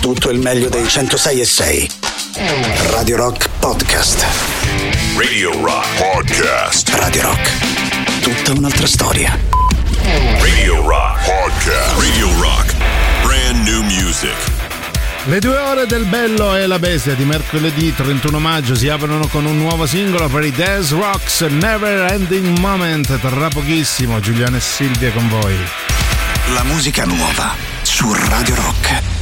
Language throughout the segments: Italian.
tutto il meglio dei 106 e 6. Radio Rock Podcast. Radio Rock Podcast. Radio Rock. Tutta un'altra storia. Radio Rock Podcast. Radio Rock. Brand new music. Le due ore del Bello e la Bestia di mercoledì 31 maggio si aprono con un nuovo singolo per i Death Rocks Never Ending Moment. Tra pochissimo Giuliano e Silvia con voi. La musica nuova su Radio Rock.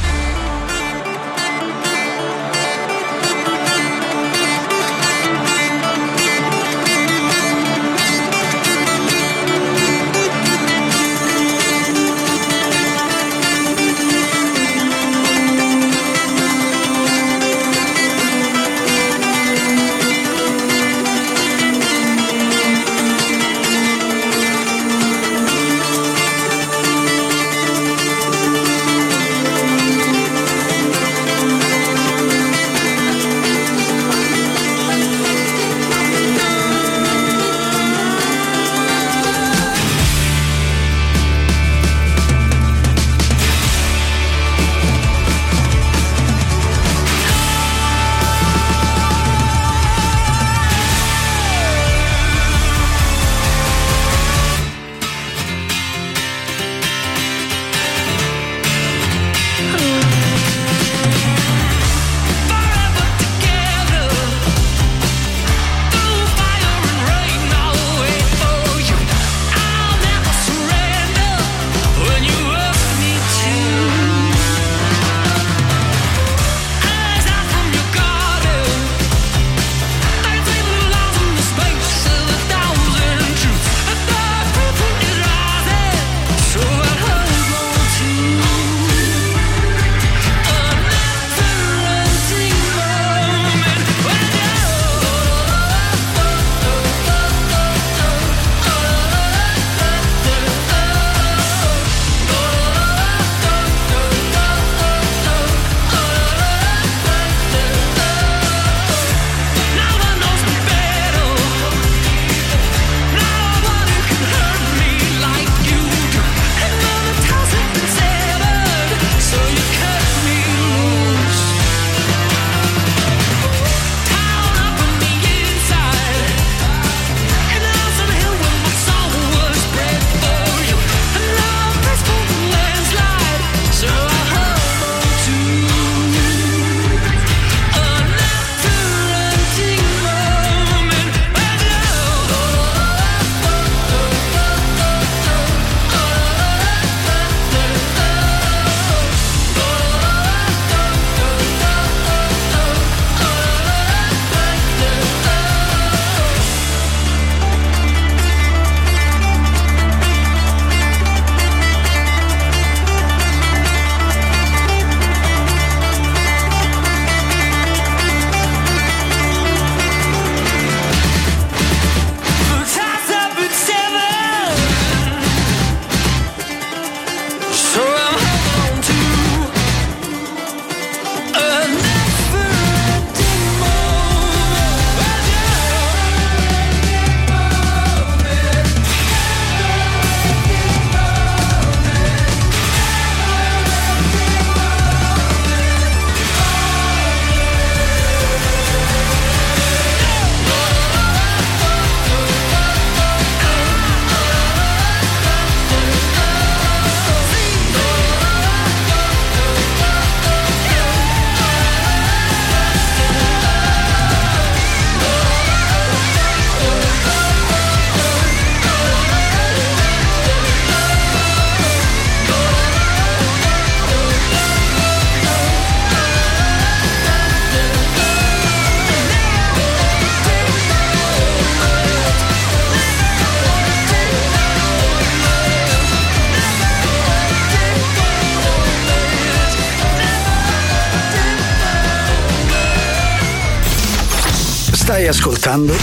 Ascoltando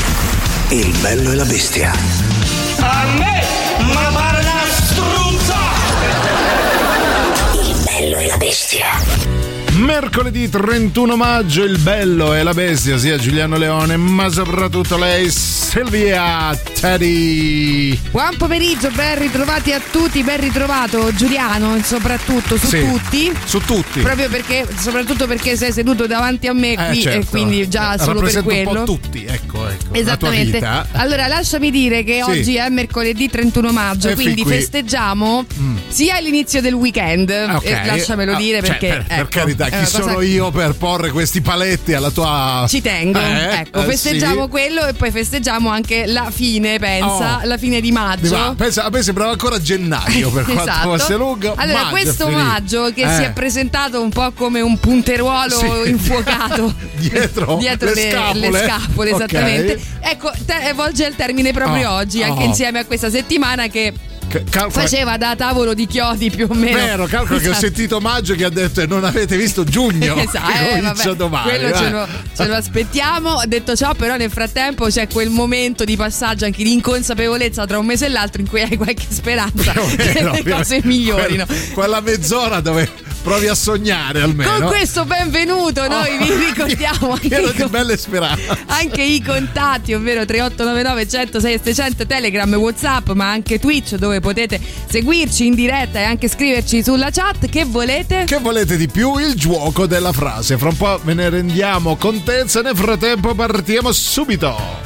Il bello e la bestia. 31 maggio il bello e la bestia, sia Giuliano Leone, ma soprattutto lei, Silvia Teddy. Buon pomeriggio, ben ritrovati a tutti, ben ritrovato Giuliano, soprattutto su Sì, tutti. Su tutti. Proprio perché, soprattutto perché sei seduto davanti a me Eh, qui certo. e quindi già solo per quello. un po' tutti, ecco, ecco. Esattamente. La. Allora, lasciami dire che Sì. oggi è mercoledì 31 maggio, E quindi qui. Mm. festeggiamo sia l'inizio del weekend, Ok. e lasciamelo Ah, dire cioè, perché per, per ecco, carità, è chi sono che io per porre questi paletti alla tua Ci tengo, Eh, ecco, eh, festeggiamo sì. quello e poi festeggiamo anche la fine, pensa, Oh. la fine di maggio. ma- pensa- a me sembrava ancora gennaio per quanto Esatto. fosse lungo. Allora, maggio questo maggio che Eh. si è presentato un po' come un punteruolo Sì. infuocato Dietro dietro le scapole. le scapole, Ok. esattamente. Ecco, te- volge al termine proprio Oh, oggi, anche oh. insieme a questa settimana che calcola- faceva da tavolo di chiodi più o meno. Vero, calcolo che ho Esatto. sentito Maggio che ha detto "E non avete visto giugno Esatto, eh, vabbè, domani. quello vai. ce lo, ce lo aspettiamo. Detto ciò, però, nel frattempo c'è quel momento di passaggio anche di inconsapevolezza tra un mese e l'altro in cui hai qualche speranza Più o che le cose migliorino. Quella, quella mezz'ora dove provi a sognare almeno. Con questo benvenuto, noi vi ricordiamo anche, di belle speranze. anche i contatti, ovvero 3899 106 700 Telegram, Whatsapp, ma anche Twitch dove potete seguirci in diretta e anche scriverci sulla chat che volete. Che volete di più? Il gioco della frase. Fra un po' ve ne rendiamo contezza. Nel frattempo partiamo subito.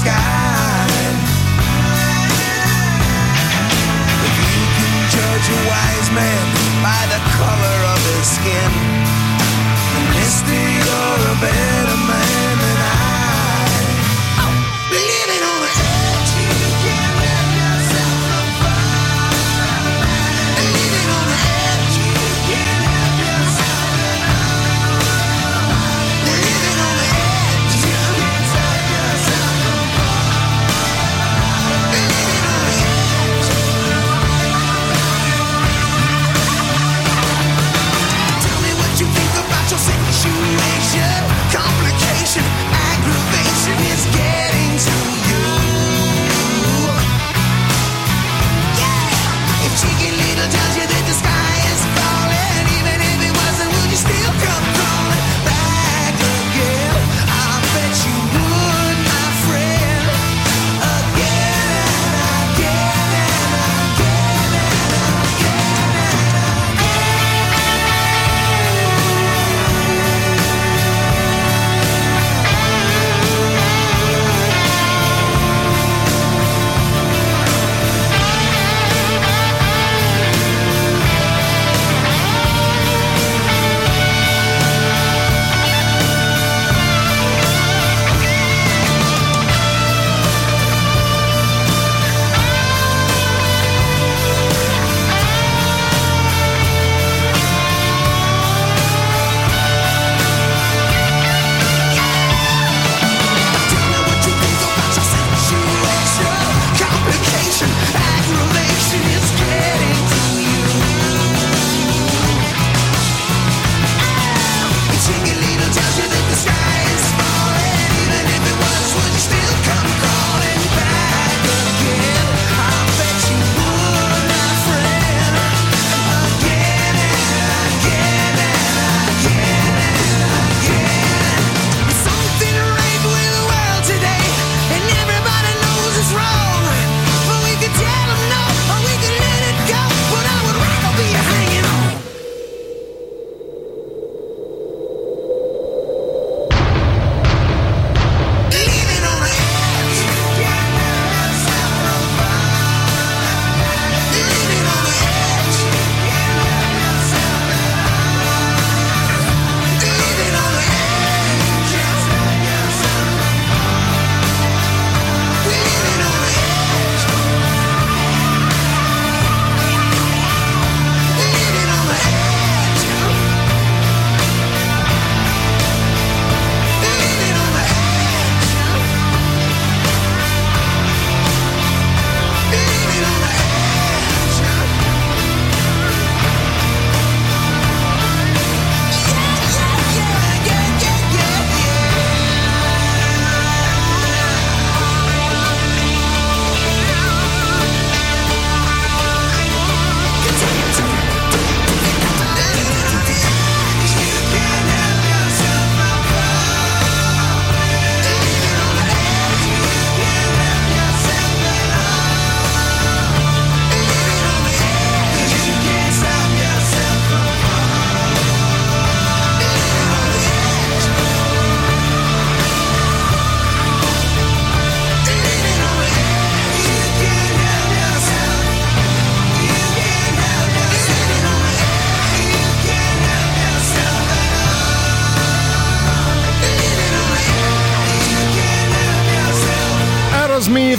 sky. If you can judge a wise man by the color of his skin,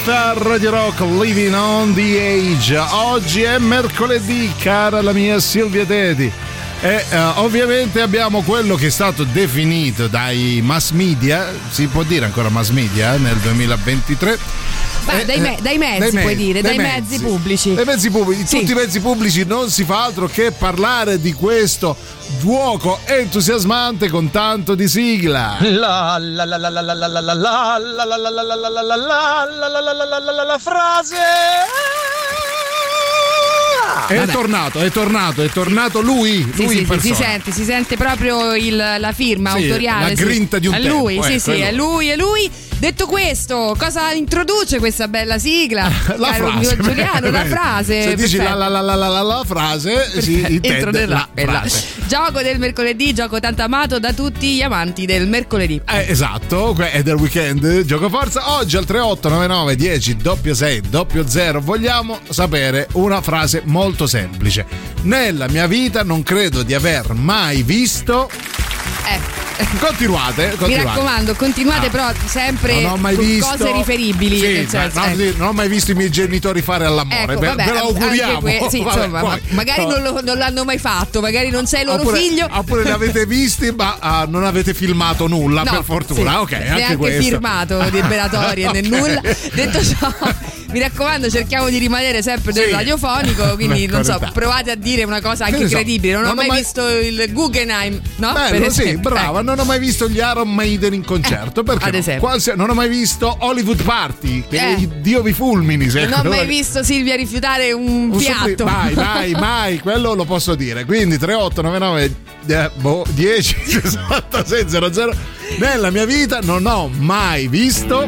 Smith a Radio Rock Living on the Age. Oggi è mercoledì, cara la mia Silvia Teti. E uh, ovviamente abbiamo quello che è stato definito dai mass media, si può dire ancora mass media eh, nel 2023. Beh, dai, me- dai, mezzi, dai, puoi dire, dai, dai mezzi. mezzi. pubblici. Dai mezzi pubblici, sì. tutti i mezzi pubblici non si fa altro che parlare di questo gioco entusiasmante con tanto di sigla. La la la la la la la la la la la la la la la la la la la la è Vabbè. tornato, è tornato, è tornato lui. Sì, lui sì, si sente, si sente proprio il, la firma sì, autoriale. La grinta sì. di un è tempo. Lui, eh, sì, quello. sì, è lui, è lui. Detto questo, cosa introduce questa bella sigla? la frase. Giuliano, la frase. Se dici la, la, la, la, la, la frase, si intende la frase. Gioco del mercoledì, gioco tanto amato da tutti gli amanti del mercoledì. Eh, esatto, è del weekend, gioco forza. Oggi al 3899 10 6 0 vogliamo sapere una frase molto semplice. Nella mia vita non credo di aver mai visto... Eh Continuate, continuate. Mi raccomando, continuate, no. però sempre con visto... cose riferibili. Sì, senso, no, eh. non ho mai visto i miei genitori fare all'amore. Ecco, ve, vabbè, ve lo auguriamo. Que- sì, vabbè, insomma, poi, ma magari no. non, lo, non, l'hanno mai fatto, magari non sei loro oppure, figlio. Oppure li avete visti, ma uh, non avete filmato nulla, no, per fortuna. Sì, ok, anche neanche questo. firmato liberatorie né nulla. Detto ciò, mi raccomando, cerchiamo di rimanere sempre del Sì. radiofonico. Quindi, non so, provate a dire una cosa anche credibile. Non, non ho mai, visto il Guggenheim, no? Per Bello, sì, esempio. Non ho mai visto gli Iron Maiden in concerto. Eh, perché ad esempio. Quasi- non ho mai visto Hollywood Party. Che Eh. Dio vi fulmini. se- Non ho mai visto Silvia rifiutare un, Un piatto. mai, mai, mai, quello lo posso dire. Quindi 3899 eh, boh, 10 66 00 nella mia vita non ho mai visto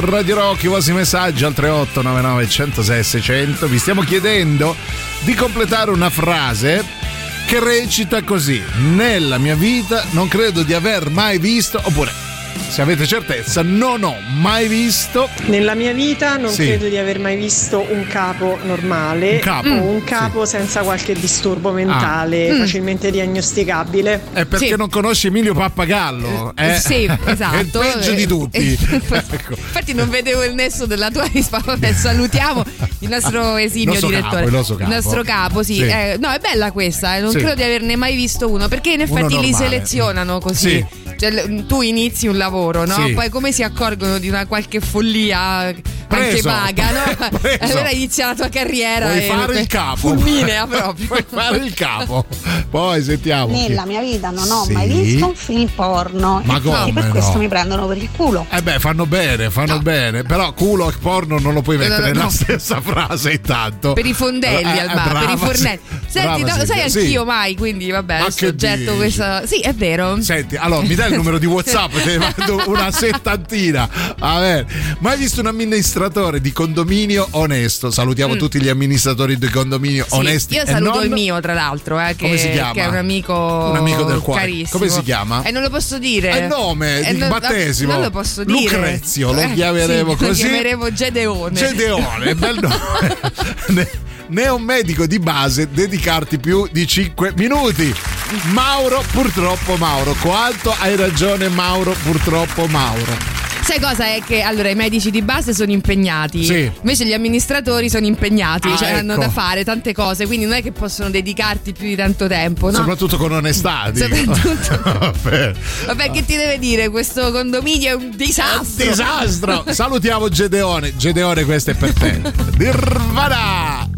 Radio Rock, i vostri messaggi al 3899 106 600. Vi stiamo chiedendo di completare una frase che recita così: Nella mia vita non credo di aver mai visto, oppure se avete certezza, non ho mai visto. Nella mia vita non Sì. credo di aver mai visto un capo normale Un capo? o un capo senza qualche disturbo mentale Ah. Mm. facilmente diagnosticabile. È perché Sì. non conosci Emilio Pappagallo. Eh? Sì, esatto. È il peggio di tutti. Ecco. Infatti non vedevo il nesso della tua risposta. Vabbè, salutiamo il nostro esimio nostro direttore. capo, il nostro capo. Il nostro capo, sì. Sì. Eh, no, è bella questa, eh, non Sì. credo di averne mai visto uno, perché in effetti li selezionano così. Cioè, tu inizi un lavoro, no? Sì. Poi come si accorgono di una qualche follia anche vaga, no? Preso. Allora inizia la tua carriera. Puoi e- fare il capo. Fulminea proprio. Puoi fare il capo. Poi sentiamo. Nella mia vita non ho Sì. mai visto un film porno. Ma e quindi come per no? questo mi prendono per il culo. Eh beh, fanno bene, fanno bene. Però culo e porno non lo puoi No, no, mettere no. nella stessa frase intanto. Per i fondelli Eh, al eh, bar, per i fornelli. sì. Senti, Brava, no, lo sai anch'io sì. mai, quindi vabbè, Ma adesso che getto dici? questa. Sì, è vero. Senti, allora mi dai il numero di WhatsApp? Te ne mando una settantina. Vabbè. Mai visto un amministratore di condominio onesto? Salutiamo tutti gli amministratori di condominio Mm. Sì, onesti. io saluto non. il mio, tra l'altro, eh, che, che è un amico, Un amico del cuore. carissimo. Come si chiama? E non lo posso dire. È il nome Eh, non- battesimo. Non lo posso dire. Lucrezio, lo Eh, chiameremo sì, così. Lo chiameremo Gedeone. Gedeone, bel nome. Ne- un medico di base dedicarti più di 5 minuti. Mauro, purtroppo Mauro. Quanto hai ragione Mauro, purtroppo Mauro. Sai cosa è che allora i medici di base sono impegnati, Sì. invece gli amministratori sono impegnati, Ah, cioè hanno ecco. da fare tante cose, quindi non è che possono dedicarti più di tanto tempo, no? Soprattutto con onestà. Soprattutto. Vabbè. Vabbè, che ti deve dire? Questo condominio è un disastro. Disastro! Salutiamo Gedeone. Gedeone, questo è per te. Nirvana!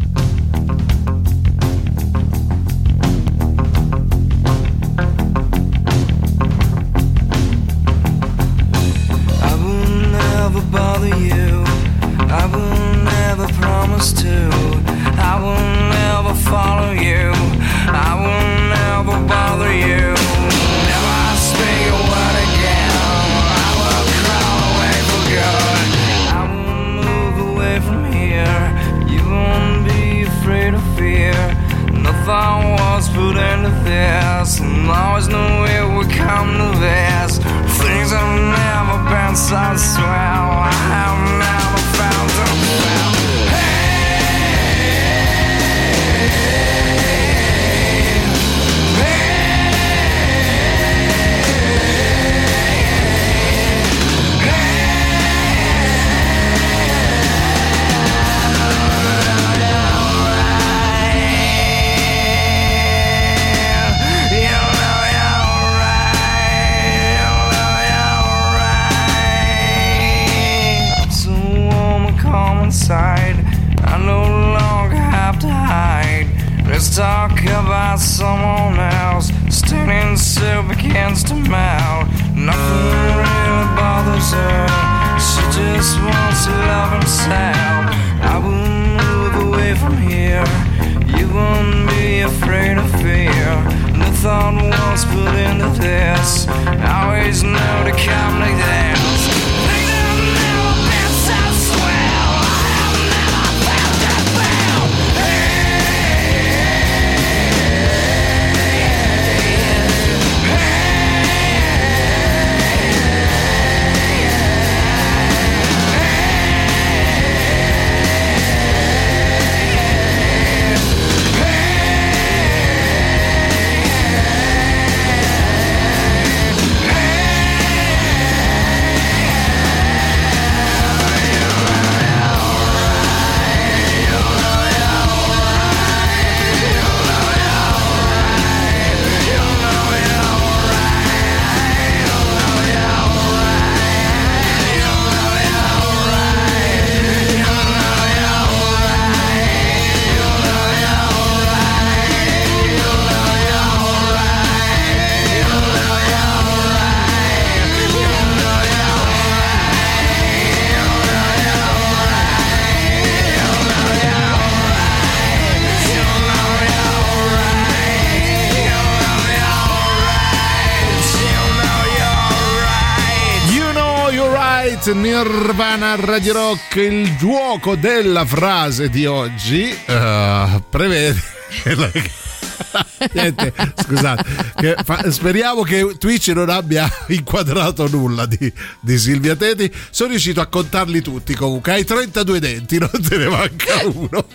Nirvana Radio Rock. Il gioco della frase di oggi eh, prevede. Niente, scusate, che fa- speriamo che Twitch non abbia inquadrato nulla di, di Silvia Teti. Sono riuscito a contarli tutti comunque. Hai 32 denti, non te ne manca uno.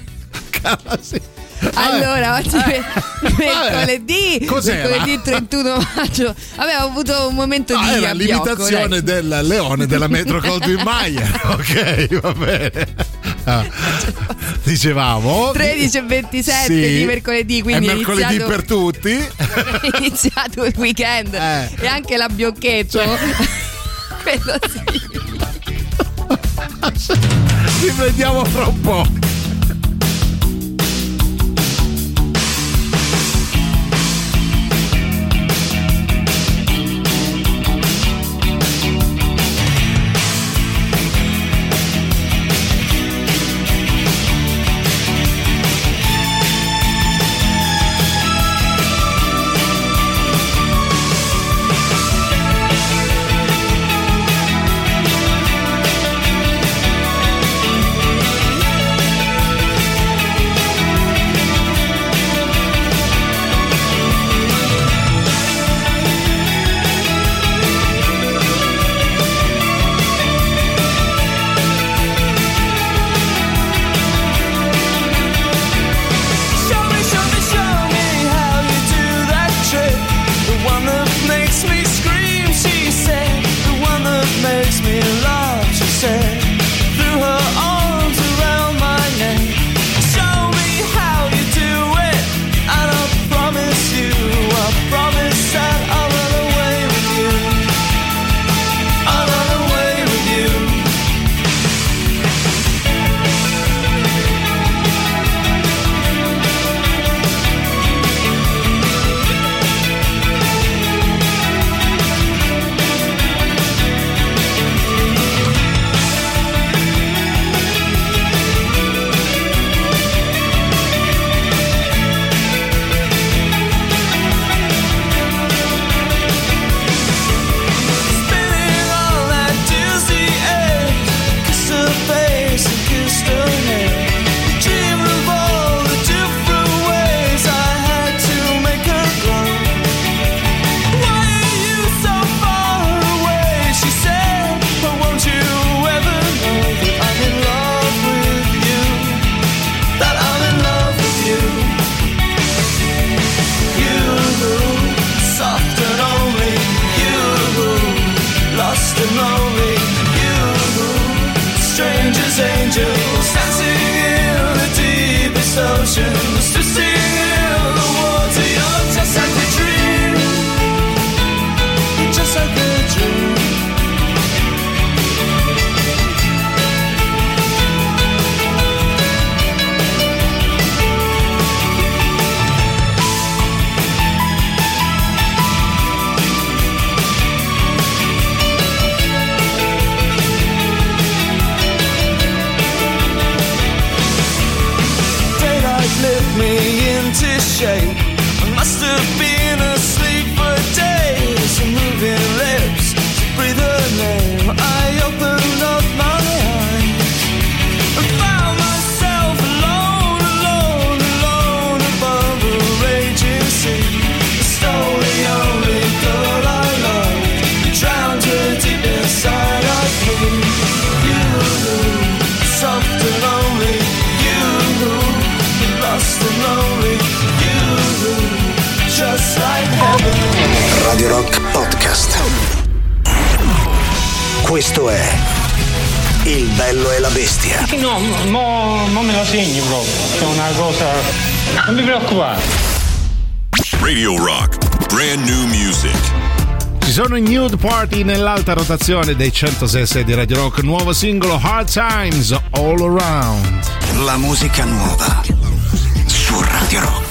Casi. Allora, oggi Eh. è mercoledì, Cos'era? mercoledì 31 maggio. Vabbè, ho avuto un momento No, di era abbiocco, l'imitazione dai. del leone della Metro Goldwyn Mayer. Ok, va bene. Ah, Dicevamo 13 e 27 Sì, di mercoledì, quindi è mercoledì iniziato, per tutti. è iniziato il weekend Eh. e anche l'abbiocchetto. Cioè. Quello sì. Ci vediamo fra un po'. Rotazione dei 106 di Radio Rock, nuovo singolo Hard Times All Around. La musica nuova su Radio Rock.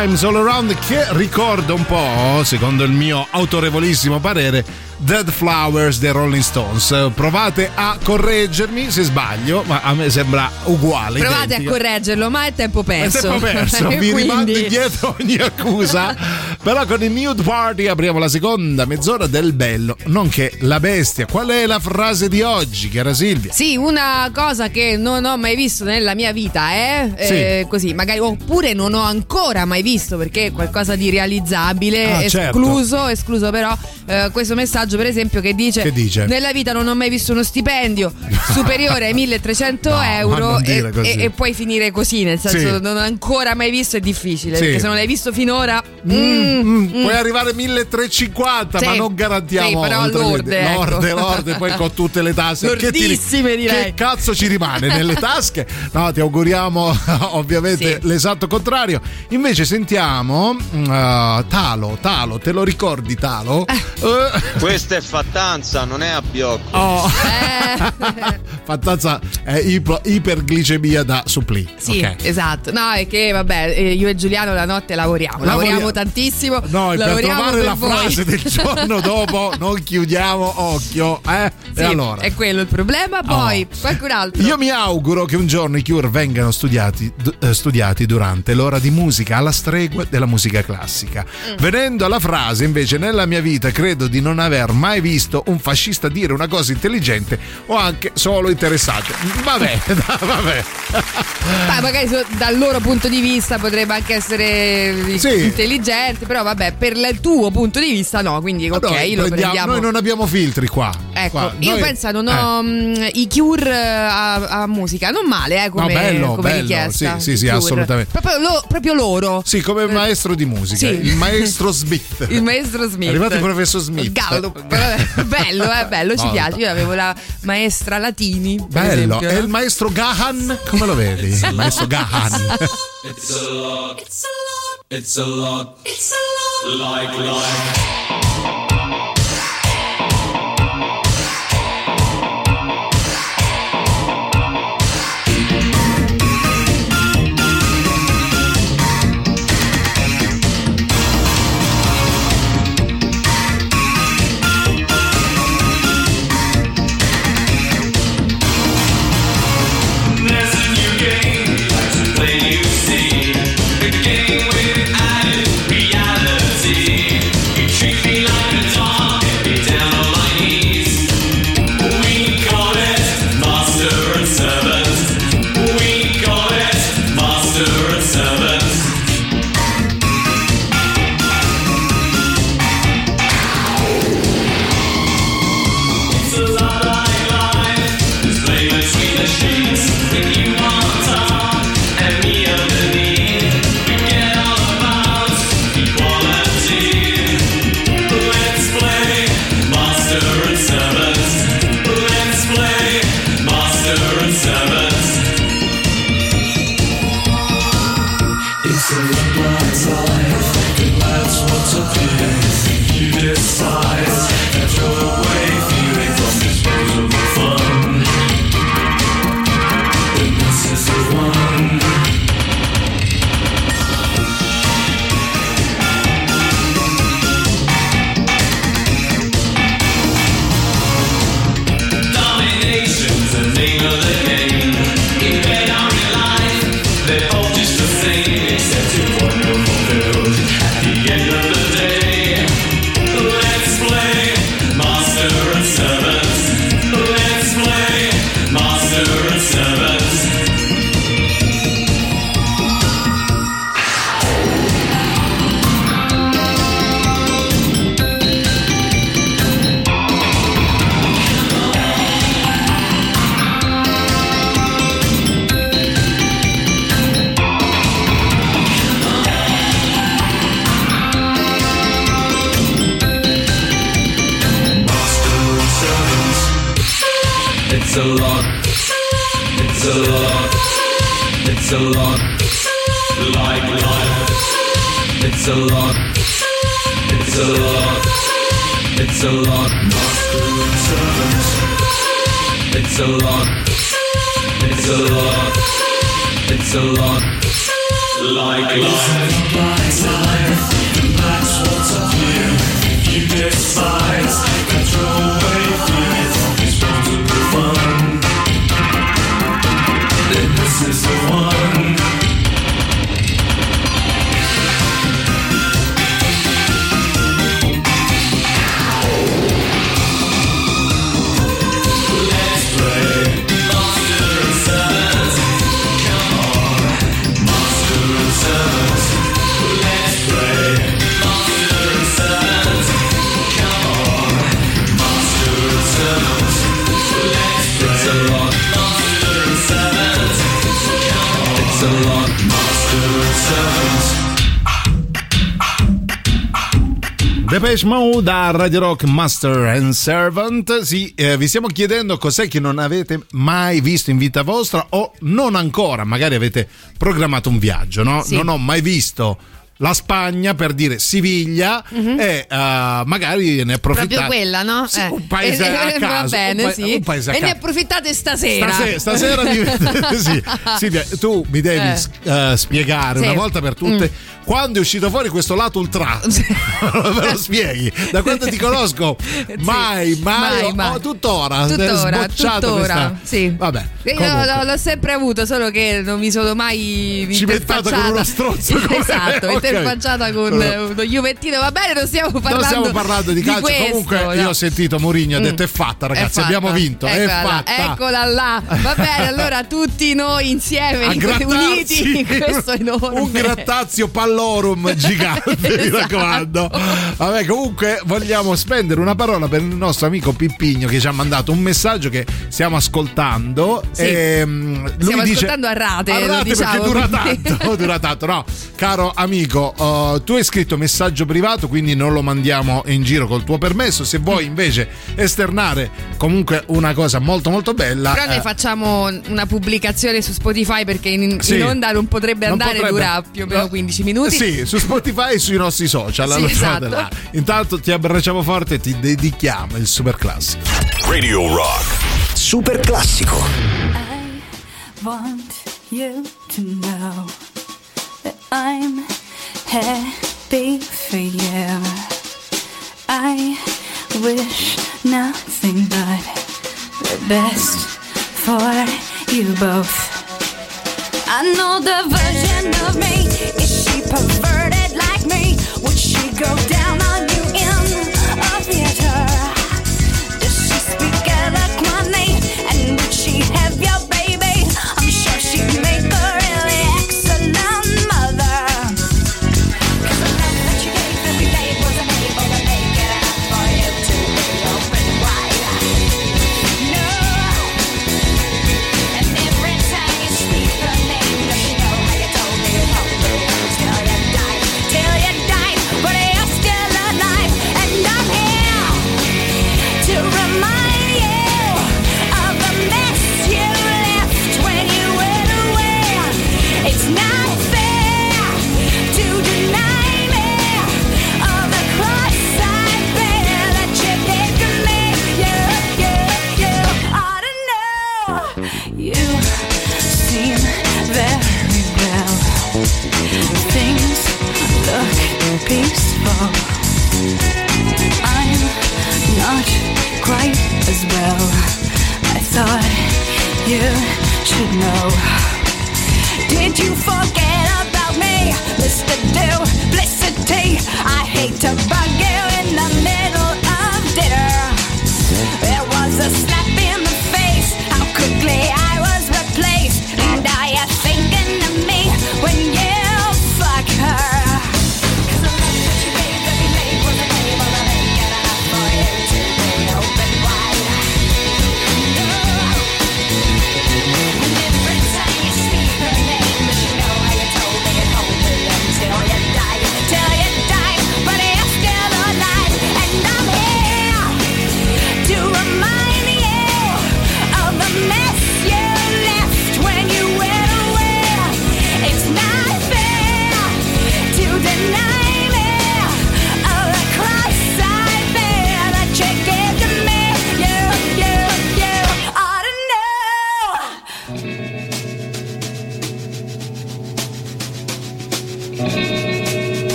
Times All Around che ricorda un po', secondo il mio autorevolissimo parere, Dead Flowers dei Rolling Stones. Provate a correggermi se sbaglio, ma a me sembra uguale. Provate identica. a correggerlo, ma è tempo perso. È tempo perso, vi rimando indietro ogni accusa. Però con il Nude Party apriamo la seconda mezz'ora del bello, nonché la bestia. Qual è la frase di oggi, cara Silvia? Sì, una cosa che non ho mai visto nella mia vita, eh? Sì. Eh, così, magari oppure non ho ancora mai visto perché è qualcosa di realizzabile, Ah, certo. escluso, escluso però eh, questo messaggio per esempio che dice, Che dice? nella vita non ho mai visto uno stipendio superiore ai 1300 No, euro e, e- e puoi finire così, nel senso Sì. non ho ancora mai visto è difficile, Sì. perché se non l'hai visto finora... Mm, mm, mm. Puoi arrivare a 1350, Sì. ma non garantiamo Sì, però lorde, ecco. lorde, lorde, poi con tutte le tasse. Che, ti- che cazzo ci rimane nelle tasche? No, ti auguriamo ovviamente Sì. l'esatto contrario. Invece sentiamo uh, Talo, Talo, te lo ricordi Talo? Eh, Questa è fattanza, non è abbiocco. oh, Eh. Fattanza è ipo- iperglicemia da supplì. Sì, ok. esatto. No, è che vabbè, eh, io e Giuliano la notte lavoriamo. Lavoriamo. Lavoriamo tantissimo. No, e per lavoriamo trovare per la voi. frase del giorno dopo non chiudiamo occhio, eh? Sì, e allora? È quello il problema. Poi, Oh. qualcun altro. Io mi auguro che un giorno i Cure vengano studiati, d- eh, studiati durante l'ora di musica alla stregua della musica classica. Mm. Venendo alla frase, invece, nella mia vita credo di non aver mai visto un fascista dire una cosa intelligente o anche solo interessante. Vabbè, vabbè. Ma magari dal loro punto di vista potrebbe anche essere Sì. intelligente, però vabbè, per il tuo punto di vista no, quindi ok, Noi lo prendiamo-. Noi non abbiamo filtri qua. Ecco, Qua, io noi- penso non eh. ho mh, i cure a, a musica, non male eh, come, No, bello, come bello, richiesta. sì, sì, sì, assolutamente. Proprio, lo- proprio loro. Sì, come maestro di musica, Sì. il maestro Smith. Il maestro Smith. È arrivato il professor Smith. Vabbè, bello, eh, bello, ci No, piace. Io avevo la maestra Latini. Per Bello, esempio, no? il maestro Gahan, come lo vedi? Il maestro Gahan. It's a lot. It's a lot. It's a lot. It's a lot. Like, like. A lot. It's a lot. It's a lot. Master and servant. It's a lot. It's a lot. It's a lot. Like life, bites life, and that's what's up here. You despise, control away fears, disposable fun. Then this is the one. Depeche Mode a Radio Rock Master and Servant. Sì, eh, vi stiamo chiedendo cos'è che non avete mai visto in vita vostra o non ancora, magari avete programmato un viaggio, no? Sì. Non ho mai visto la Spagna per dire Siviglia e eh, magari ne approfittate. Proprio quella, no? Sì, Eh. un paese Eh, a eh, caso. Bene, un pa- sì. paese a e ne approfittate stasera. Stasera, stasera diventa- sì. Silvia, tu mi devi Eh. eh, spiegare Sì. una volta per tutte Mm. quando è uscito fuori questo lato ultra. Me lo spieghi? Da quando ti conosco, mai, mai, Mai, mai. ho tuttora, Tuttora, tuttora, sì. Vabbè, Io l'ho, sempre avuto, solo che non mi sono mai Cimentata con uno stronzo come me, Esatto. Interfacciata con Però- uno Juventino. Va bene, non stiamo parlando, Non stiamo parlando di calcio. questo, Comunque, no. io ho sentito Mourinho ha Mm. detto: è fatta, ragazzi. È fatta. Abbiamo vinto. È Eccola, fatta. Eccola là. Va bene, allora tutti noi insieme, uniti in questo enorme. un grattazio pallorum gigante mi Esatto. raccomando vabbè comunque vogliamo spendere una parola per il nostro amico Pippigno che ci ha mandato un messaggio che stiamo ascoltando Sì. e mm, lui Stiamo dice ascoltando a rate, a lo rate diciamo, perché dura tanto dura tanto no caro amico uh, tu hai scritto messaggio privato quindi non lo mandiamo in giro col tuo permesso se vuoi invece esternare comunque una cosa molto molto bella Però eh, ne facciamo una pubblicazione su Spotify perché in, Sì. in onda non potrebbe Non andare, potrebbe. dura più o meno No. 15 minuti. Sì, su Spotify e sui nostri social. Sì, allora esatto. Intanto ti abbracciamo forte e ti dedichiamo il super classico. Radio Rock. Super classico. want you to know that I'm happy for you. I wish nothing but the best for you both. I know the version of me. Is she perverted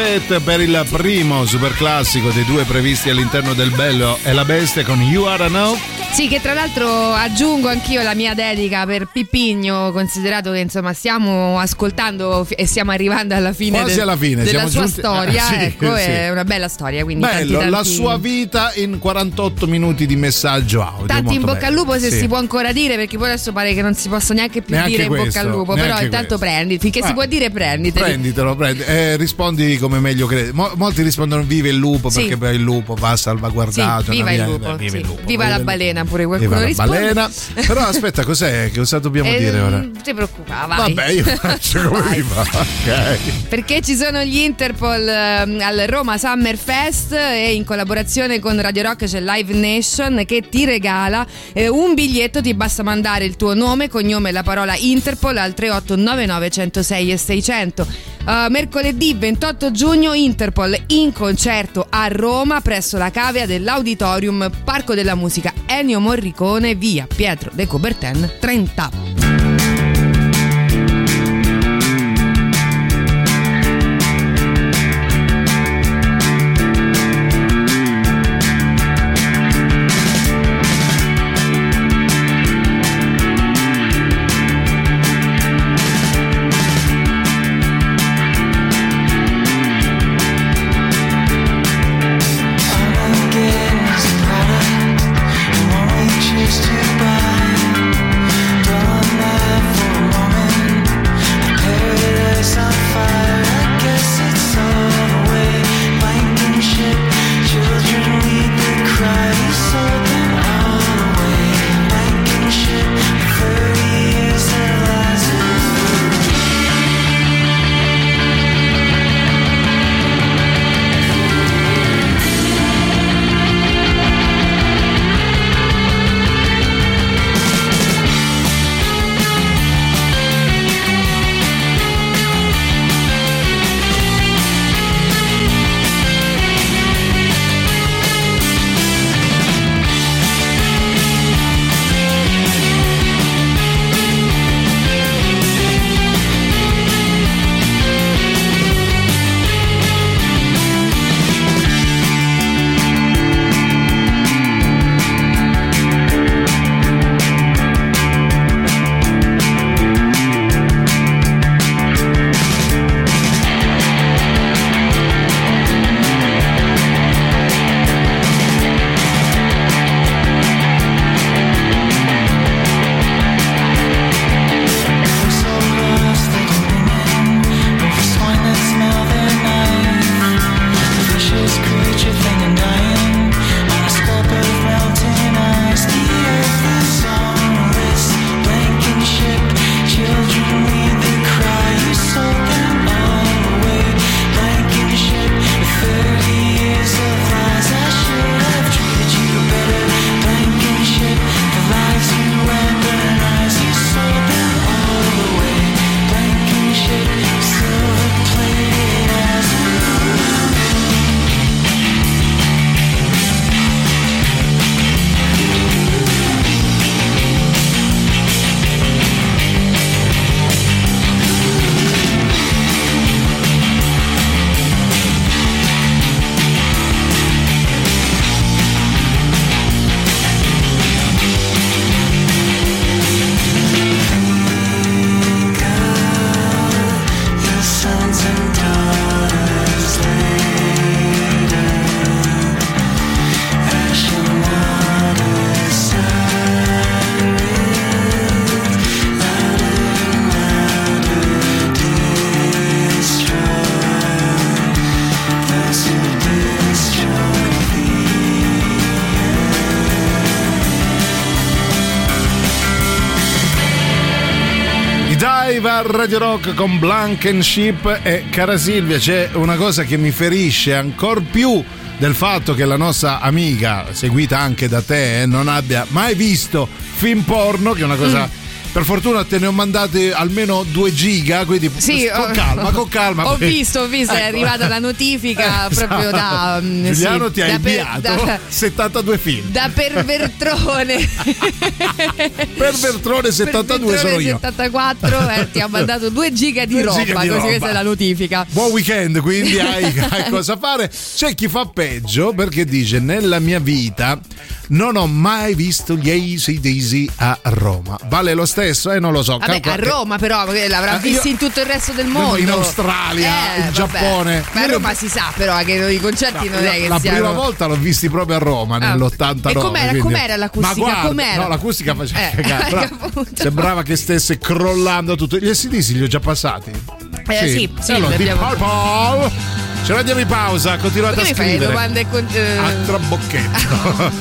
Morissette per il primo super classico dei due previsti all'interno del Bello e la Bestia con You Are Now. Sì, che tra l'altro aggiungo anch'io la mia dedica per Pippigno, considerato che insomma stiamo ascoltando e stiamo arrivando alla fine, Quasi del- alla fine, della sua giunti- storia. eh, sì, ecco, sì. è una bella storia. Quindi Bello, tanti, la tanti- sua vita in 48 minuti di messaggio audio. Tanti in bocca al bello. lupo se Sì. si può ancora dire perché poi adesso pare che non si possa neanche più Neanche dire in bocca questo, al lupo però intanto questo. prendi finché Ah. si può dire prenditeli Prenditelo, prendi. Eh, rispondi come meglio credi. Mo- molti rispondono vive il lupo perché il lupo va salvaguardato. viva il lupo, viva sì. il lupo. viva la il- balena pure qualcuno Viva la risponde balena. Però aspetta, cos'è? Cosa dobbiamo Eh, dire ora? Non ti preoccupare, vai. Vabbè, io faccio come mi va. Ok. Perché ci sono gli Interpol ehm, al Roma Summer Fest e in collaborazione con Radio Rock c'è Live Nation che ti regala eh, un biglietto, ti basta mandare il tuo nome, cognome e la parola Interpol al 3899 106 e 600. Uh, mercoledì 28 giugno Interpol in concerto a Roma presso la cavea dell'Auditorium Parco della Musica Ennio Morricone via Pietro de Coubertin 30. Rock con Blankenship e cara Silvia c'è una cosa che mi ferisce ancora più del fatto che la nostra amica, seguita anche da te, eh, non abbia mai visto film porno, che è una cosa Per fortuna te ne ho mandati almeno 2 giga, quindi Sì, con calma, con calma. Ho poi- visto, ho visto, è Ecco. arrivata la notifica Eh, proprio da. esatto. mm, Giuliano sì, ti ha per- inviato da- 72 film. da pervertrone Pervertrone 72 sono Pervertrone io. 74 eh, ti ha mandato 2 giga di roba giga di così roba. questa è la notifica Buon weekend, quindi hai, hai cosa fare. C'è chi fa peggio perché dice: Nella mia vita non ho mai visto gli ACDC a Roma. Vale lo stesso? Eh, non lo so. Vabbè, Calcola a Roma però perché l'avrà Ah, visti io- in tutto il resto del mondo in Australia, Eh, in vabbè. Giappone. ma a Roma si sa però che i concerti non è che la siano prima volta l'ho visti proprio a Roma Ah. nell'89. E com'era- quindi- com'era l'acustica? Ma guarda, Com'era? No, l'acustica faceva Eh, cagare. Sembrava che stesse crollando tutto. Gli SDC li ho già passati. Eh, sì, sì, allora, li Deep abbiamo- Purple. Ce la diamo in pausa, continuate Perché a mi fai scrivere. domande con, eh, A trabocchetto.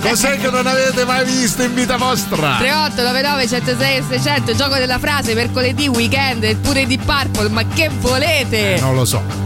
Cos'è che non avete mai visto in vita vostra? 38 99 106 e 600 gioco della frase mercoledì weekend pure di Purple ma che volete Non lo so.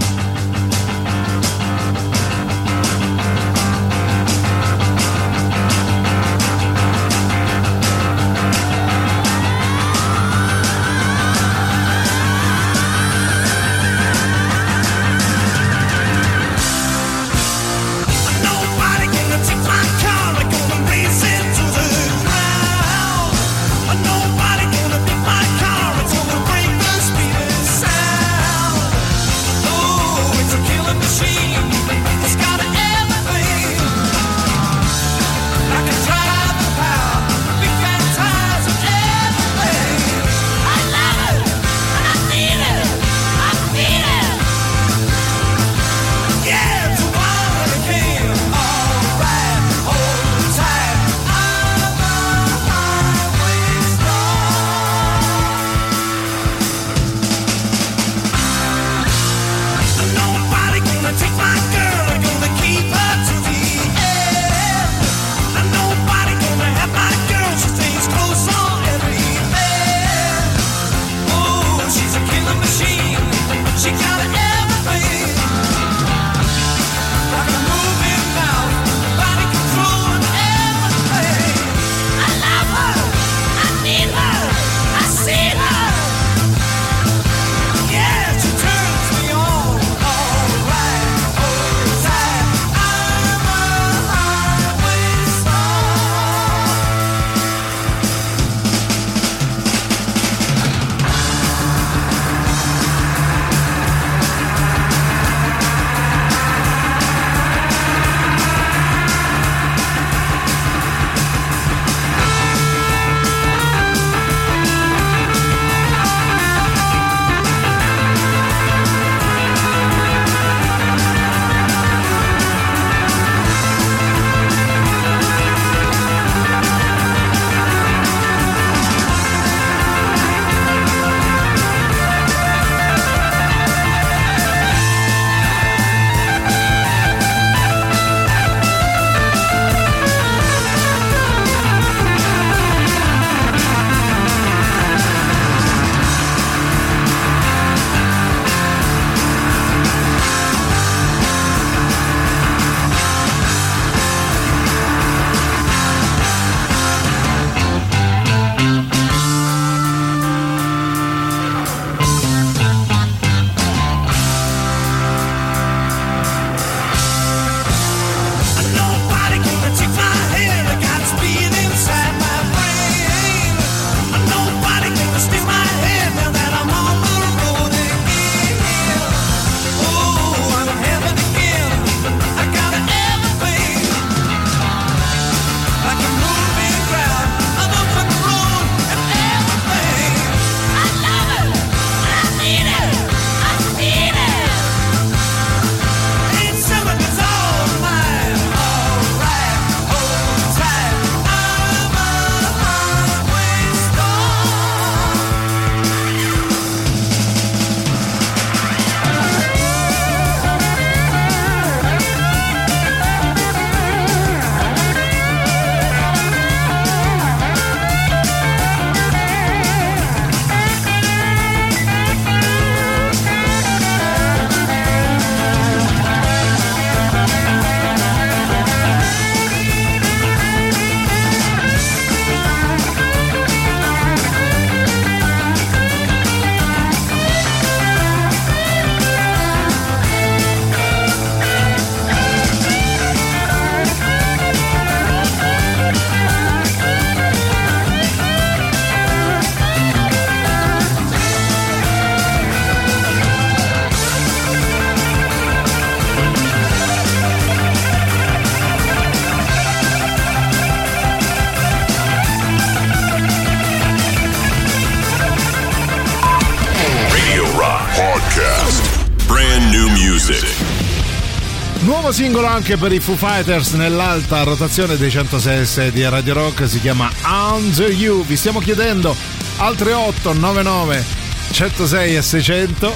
Singolo anche per i Foo Fighters nell'alta rotazione dei 106 di Radio Rock si chiama Under You. Vi stiamo chiedendo al 3899 106 e 600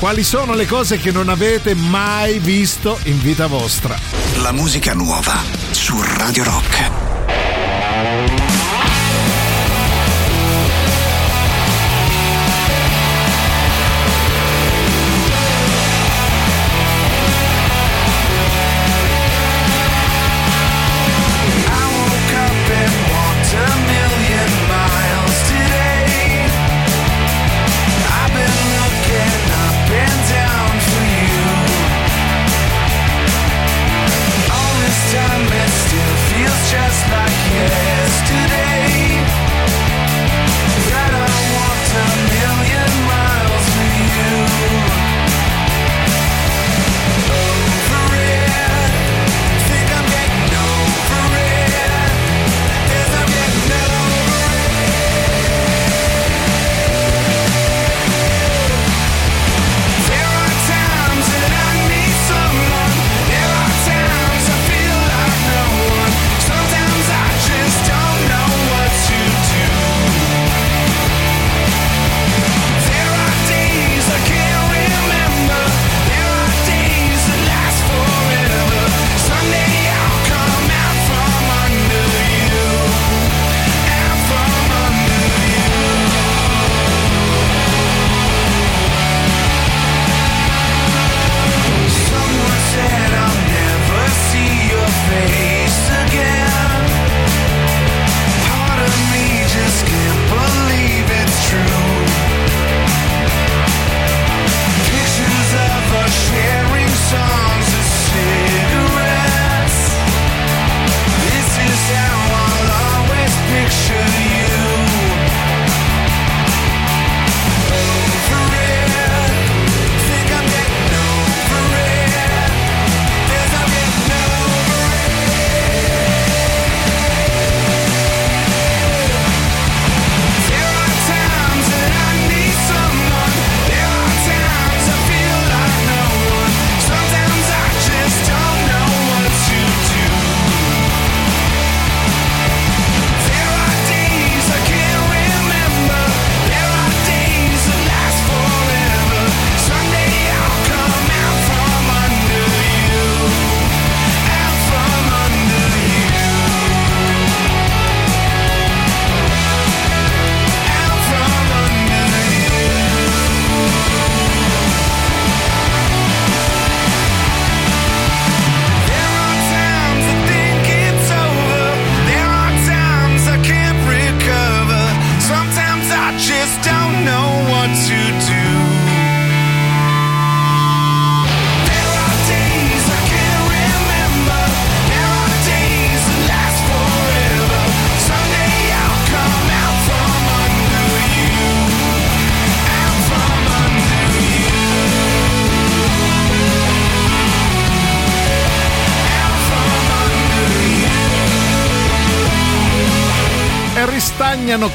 quali sono le cose che non avete mai visto in vita vostra. La musica nuova su Radio Rock.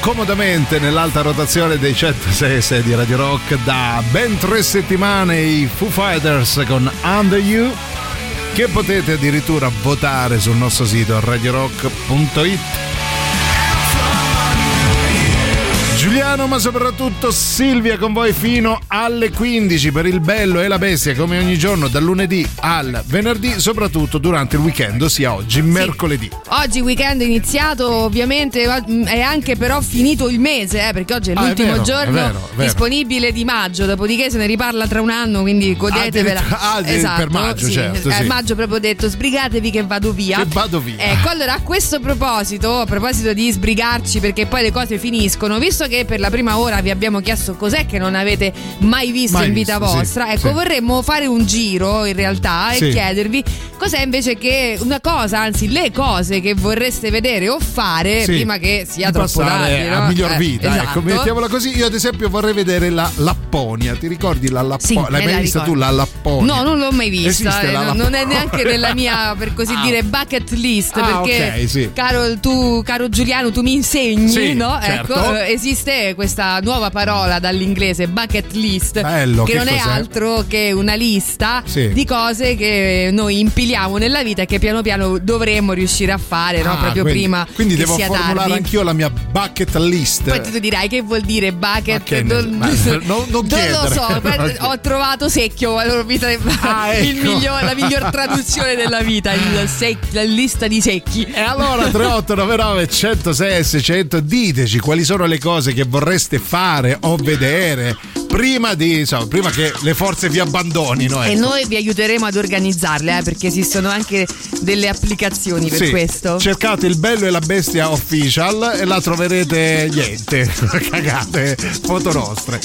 Comodamente nell'alta rotazione dei 106 di Radio Rock da ben tre settimane i Foo Fighters con Under You che potete addirittura votare sul nostro sito radiorock.it Giuliano ma soprattutto Silvia con voi fino alle 15 per il bello e la bestia come ogni giorno dal lunedì al venerdì soprattutto durante il weekend ossia oggi mercoledì Oggi weekend iniziato, ovviamente è anche però finito il mese, eh, perché oggi è Ah, è l'ultimo vero, giorno è vero, è vero. disponibile di maggio, dopodiché se ne riparla tra un anno, quindi godetevela. addirittura- ah, di- per maggio, certo, Eh, sì. maggio proprio detto, sbrigatevi che vado via. Che vado via. Ecco, allora a questo proposito, a proposito di sbrigarci perché poi le cose finiscono, visto che per la prima ora vi abbiamo chiesto cos'è che non avete mai visto Mai in vita visto, sì, vostra, ecco, sì. vorremmo fare un giro in realtà e Sì. chiedervi cos'è invece che una cosa, anzi le cose che vorreste vedere o fare Sì. prima che sia Di troppo tardi. no? a miglior Eh, vita esatto. ecco mettiamola così io ad esempio vorrei vedere la Lapponia ti ricordi la Lapponia Sì, l'hai mai la vista ricordo. tu la Lapponia No, non l'ho mai vista. Eh, la non- non è neanche nella mia, per così Ah. dire, bucket list. Ah, perché, ok, sì. caro, tu, caro Giuliano, tu mi insegni, Sì, no? certo. Ecco, eh, esiste esiste questa nuova parola dall'inglese bucket list, Bello, che, che non è cos'è? altro che una lista Sì. di cose che noi impiliamo nella vita e che piano piano dovremmo riuscire a fare, no? Ah, proprio quindi- prima Quindi devo formulare tardi. anch'io la mia bucket list. Poi tu dirai che vuol dire bucket? Ne- non, ma non- non lo so, ho trovato secchio, Ah, ecco. miglior- la miglior traduzione della vita, sec- la lista di secchi. E allora 3899 106 e 600 diteci quali sono le cose che vorreste fare o vedere prima di insomma, prima che le forze vi abbandonino. E ecco. noi vi aiuteremo ad organizzarle, eh, perché esistono anche delle applicazioni per Sì, questo. Cercate il bello e la bestia official e la troverete niente. Cagate, foto nostre.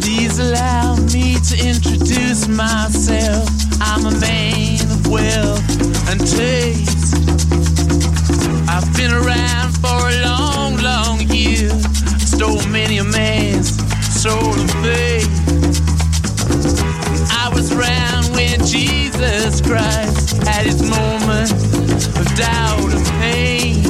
Please allow me to introduce myself. I'm a man of wealth and taste. I've been around for a long, long year. Stole many a man's soul of faith. I was around when Jesus Christ had his moment of doubt and pain.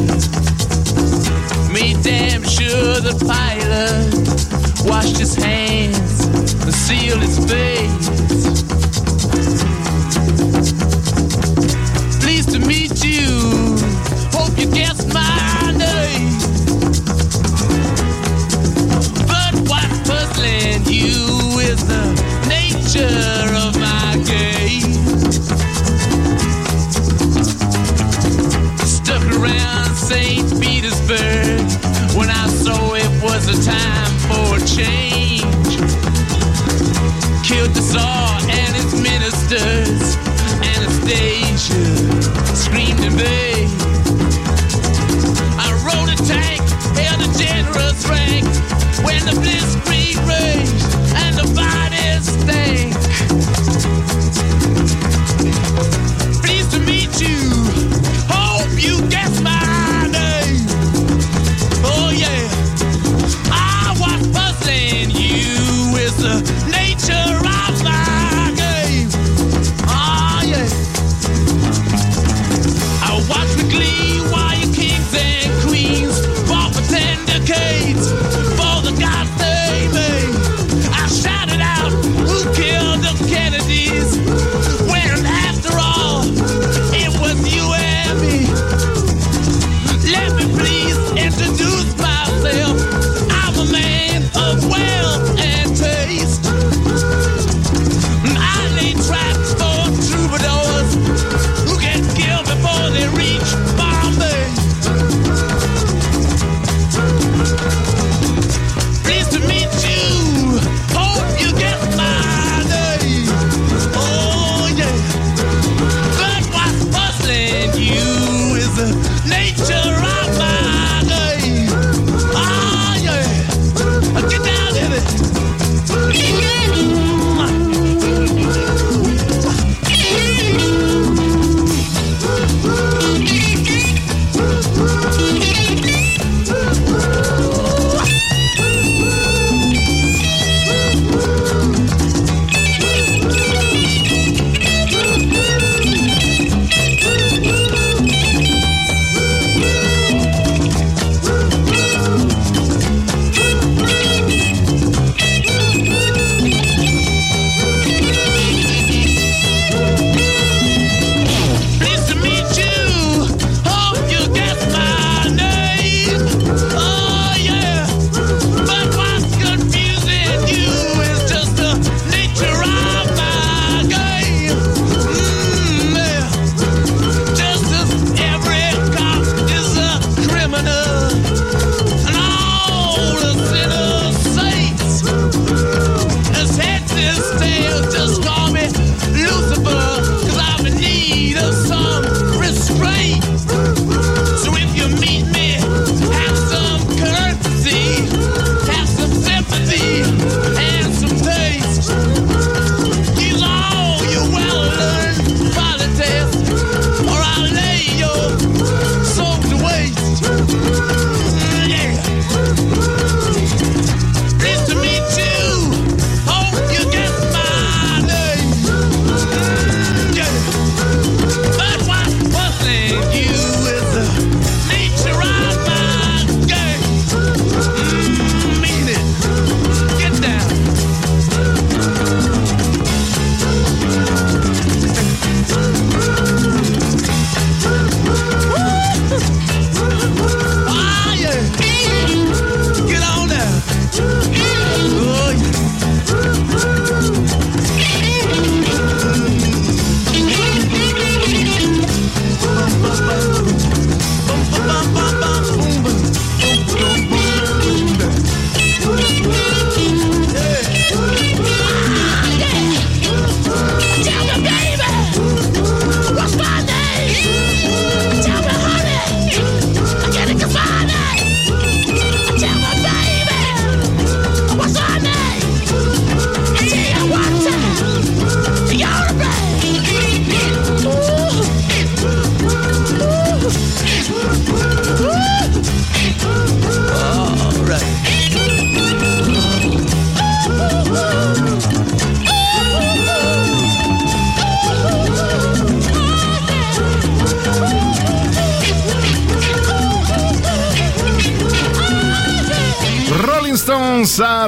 Made damn sure the pilot washed his hands and sealed his face. Pleased to meet you. Hope you guessed my Petersburg when I saw it was a time for change. Killed the Tsar and his ministers. Anastasia screamed in vain. I rode a tank, held a generous rank when the blitzkrieg raged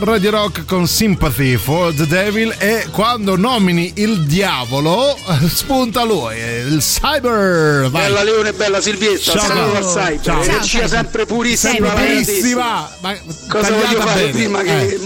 Radio Rock con Sympathy for the Devil e quando nomini il diavolo spunta lui, il cyber. Vai. Bella Leone, bella Silvietta, Ciao, saluto al ciao. cyber, Ciao. energia sempre purissima. Sempre purissima. Ma Cosa voglio fare bene. prima che, Eh, che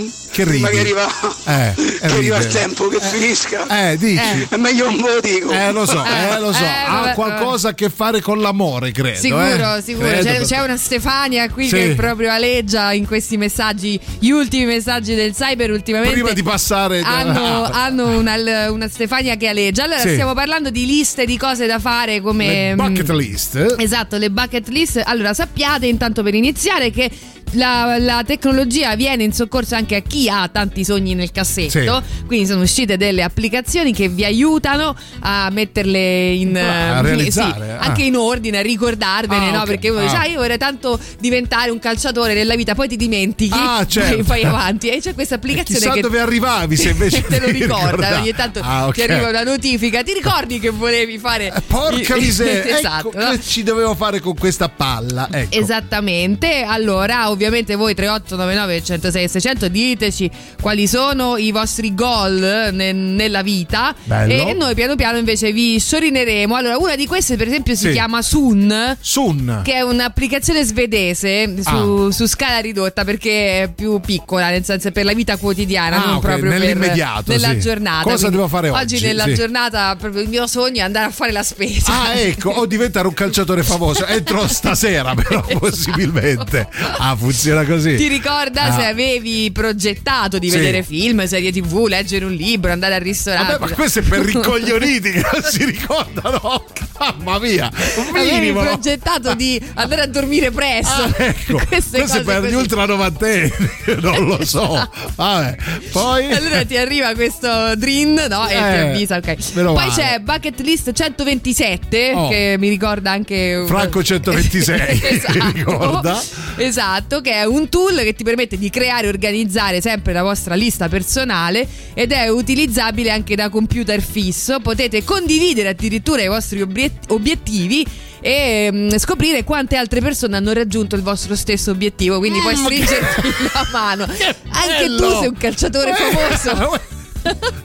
prima ridi. che arriva, Eh, che arriva il tempo, che finisca? Eh, dici. È meglio un po' dico. Eh, lo so, eh, lo so. Eh, ha vabbè, qualcosa a che fare con l'amore, credo. Sicuro, eh. sicuro. Credo, C'è, c'è una Stefania qui Sì. che proprio aleggia in questi messaggi, gli ultimi messaggi del cyber ultimamente. Prima di passare hanno, Ah. hanno una, una Stefania che aleggia. Allora, Sì. stiamo parlando di liste di cose da fare come. Le bucket mm, list. Esatto, le bucket list. Allora, sappiate intanto per iniziare che la, la tecnologia viene in soccorso anche a chi ha tanti sogni nel cassetto. Quindi sono uscite delle applicazioni che vi aiutano a metterle in a eh, realizzare, sì, ah. anche in ordine, a ricordarvene, Ah, no? ok. Perché uno dice, Ah. ah, io vorrei tanto diventare un calciatore nella vita, poi ti dimentichi, Ah, certo. poi vai avanti. E c'è questa applicazione Chissà che dove arrivavi se invece te lo ricorda. Ogni tanto Ah, ok. ti arriva una notifica, ti ricordi che volevi fare Porca miseria, esatto, ecco no? che ci dovevo fare con questa palla. Ecco. Esattamente, allora ovviamente voi 3899 106 600 diteci quali sono i vostri goal ne- nella vita Bello. e noi piano piano invece vi sciorineremo. Allora una di queste per esempio si Sì. chiama Sun. Sun. Che è un'applicazione svedese su, Ah. su scala ridotta perché è più piccola, nel senso è per la vita quotidiana, Ah, non ok, proprio per- nell'immediato, nella sì. giornata. Cosa Quindi devo fare oggi? nella Sì. giornata proprio il mio sogno è andare a fare la spesa. Ah, ecco, o diventare un calciatore famoso. Entro stasera, però, possibilmente. Ah, funziona così. Ti ricorda Ah. se avevi progettato di Sì. vedere film, serie tv, leggere un libro, andare al ristorante? Vabbè, ma questo è per ricoglioniti che non si ricordano. Mamma mia, Avevi progettato di andare a dormire presto. Ah, ecco, questo è per così. gli ultra novantenni, non lo so. Vabbè, poi Allora ti arriva questo Drin no? e ti Eh, avvisa, ok. Poi male. c'è Bucket List 127 Oh. che mi ricorda anche Franco 126, esatto, ricorda. esatto, che è un tool che ti permette di creare e organizzare sempre la vostra lista personale ed è utilizzabile anche da computer fisso. Potete condividere addirittura i vostri obiet- obiettivi e mm, scoprire quante altre persone hanno raggiunto il vostro stesso obiettivo. Quindi puoi Mm, stringerti la mano. Anche tu sei un calciatore Eh, famoso.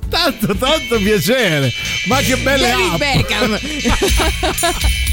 Tanto, tanto piacere. Ma che belle David app. Beckham.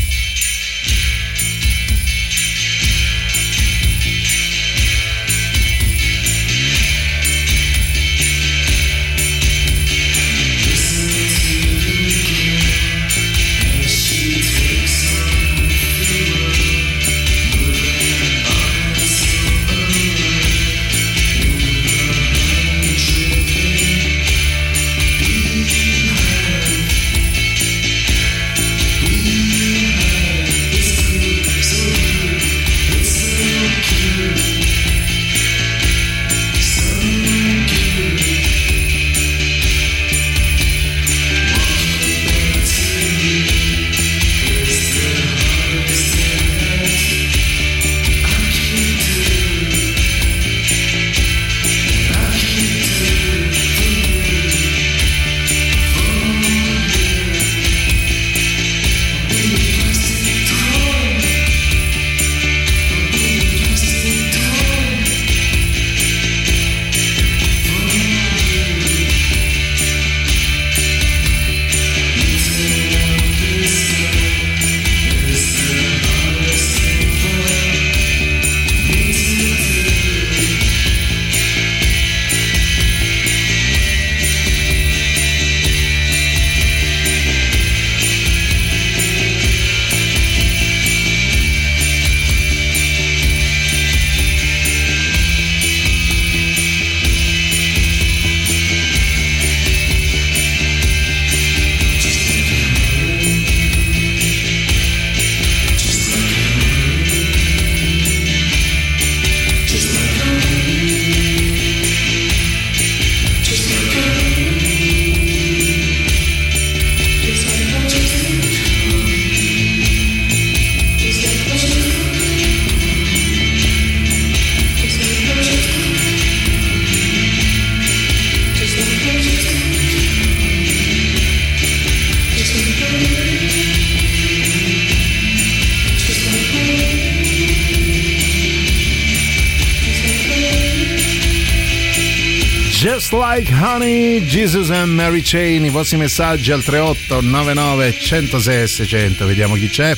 Like Honey, Jesus and Mary Chain, i vostri messaggi al 3899 106 600, vediamo chi c'è.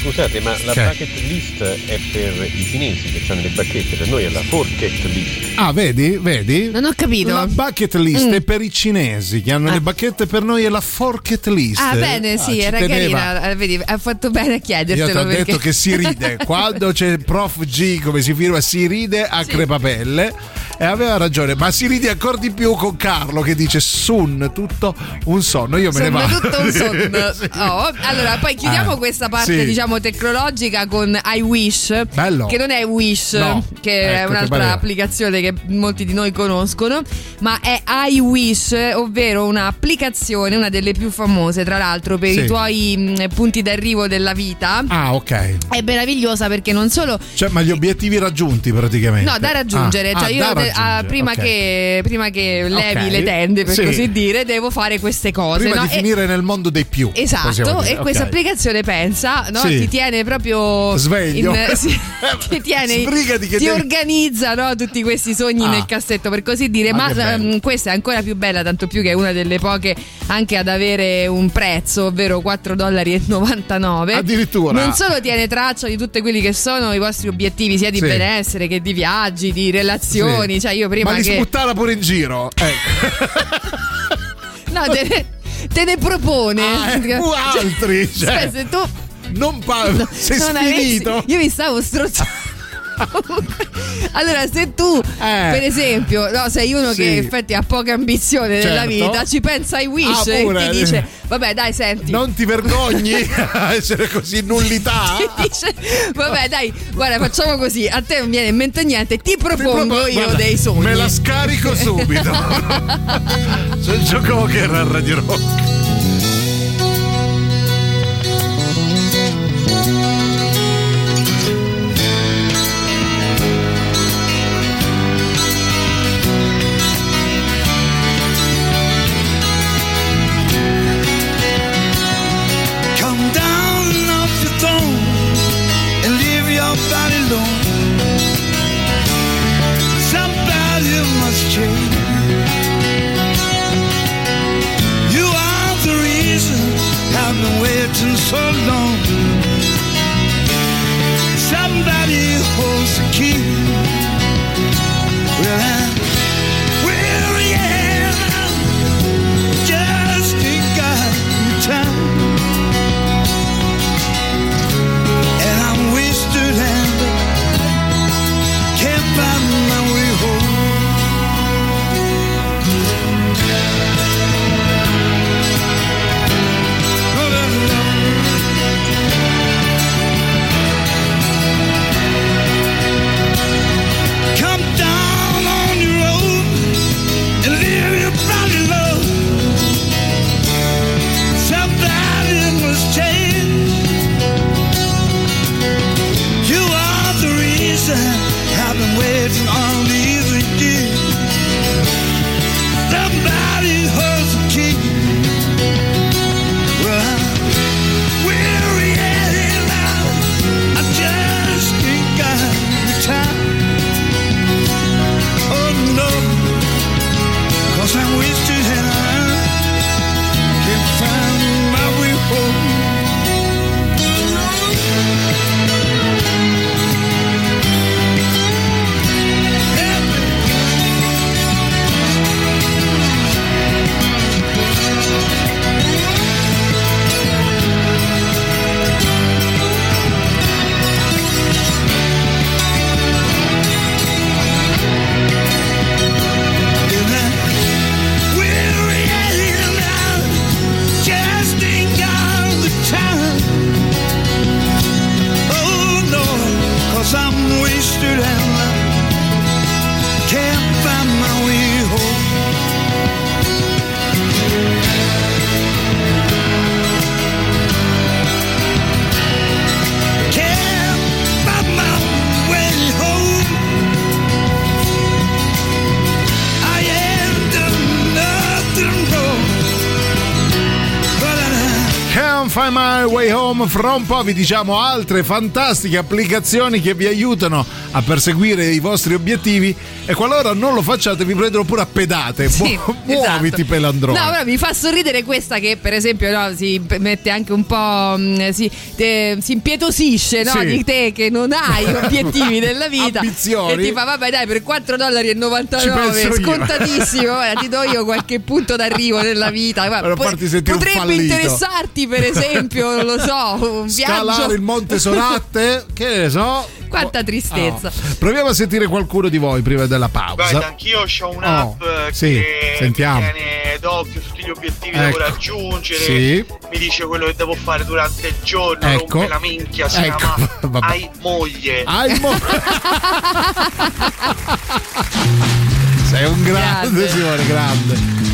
Scusate, ma la Che? bucket list è per i cinesi che hanno le bacchette, per noi è la forket list. Ah, vedi? Vedi? Non ho capito. La bucket list Mm. è per i cinesi che hanno le bacchette, per noi è la forket list. Ah, bene, sì, ci era teneva. carina. Vedi, ha fatto bene a Io chiedertelo. ti ho perché... detto che si ride. Quando c'è il prof G come si firma, si ride a crepapelle. E aveva ragione, ma si ride ancora di più con Carlo che dice Sun, tutto un sonno. Io me ne Insomma, vado. tutto un sonno. Sì. Oh, allora, poi chiudiamo Eh, questa parte, sì. diciamo, tecnologica con I Wish. Bello. Che non è Wish, No. che è Ecco, che un'altra pareva. applicazione che molti di noi conoscono, ma è I Wish, ovvero un'applicazione, una delle più famose, tra l'altro, per Sì. i tuoi punti d'arrivo della vita. Ah, ok. È meravigliosa perché non solo Cioè, ma gli obiettivi raggiunti praticamente. No, da raggiungere. Ah, cioè ah, io da de- ah, prima, ok. che, prima che levi Ok. le tende, per Sì. così dire, devo fare queste cose. Prima no? di E- finire nel mondo dei più. Esatto, e questa applicazione pensa, no? Sì. ti tiene proprio Sveglio. in- sì, ti tiene, Sbrigati che ti devi- organizza no? tutti questi sogni Ah. nel cassetto, per così dire. Ah, Ma bello. ehm, questa è ancora più bella, tanto più che è una delle poche anche ad avere un prezzo, ovvero 4,99 dollari. Addirittura. Non solo tiene traccia di tutti quelli che sono i vostri obiettivi, sia di Sì. benessere che di viaggi, di relazioni. Sì. Cioè, io prima Ma li che. sputtara pure in giro. Ecco. No, te ne, te ne propone. Ah, eh, uh, altri, cioè. Cioè, se tu Non parlo. Sei non avessi- sfinito. io mi stavo strozzando. allora, se tu, per esempio, no, sei uno Eh. Sì. che in effetti ha poca ambizione nella Certo. vita, ci pensa ai wish Ah, e ti dice: Vabbè, dai, senti. Non ti vergogni a essere così nullità? Ti dice, vabbè, dai, guarda, facciamo così. A te non viene in mente niente, ti propongo propo- io guarda, dei sogni. Me la scarico subito. C'è il Joker a Radio Rock. Fra un po' vi diciamo altre fantastiche applicazioni che vi aiutano a perseguire i vostri obiettivi e qualora non lo facciate vi prendono pure a pedate. Sì, Mu- Muoviti esatto. pelandrone. No, però mi fa sorridere questa che, per esempio, no, si mette anche un po'. mh, si, te- si impietosisce no, Sì. di te che non hai obiettivi nella vita. Ambizioni. E ti fa, vabbè, dai, per 4,99 dollari penso io. scontatissimo. guarda, ti do io qualche punto d'arrivo nella vita. Guarda, Per po- farti sentire un potrebbe interessarti, per esempio, non lo so, un viaggio. Scalare il Monte Soratte, che ne so. Quanta tristezza. Oh. Proviamo a sentire qualcuno di voi prima della pausa. Guarda, anch'io ho un'app Oh, sì, che sentiamo. mi tiene d'occhio tutti gli obiettivi Ecco. devo raggiungere, Sì. mi dice quello che devo fare durante il giorno, Ecco. rompe la minchia, si Ecco, chiama vabbè. Hai moglie. Hai mo- Sei un grande, Grande. Simone, grande.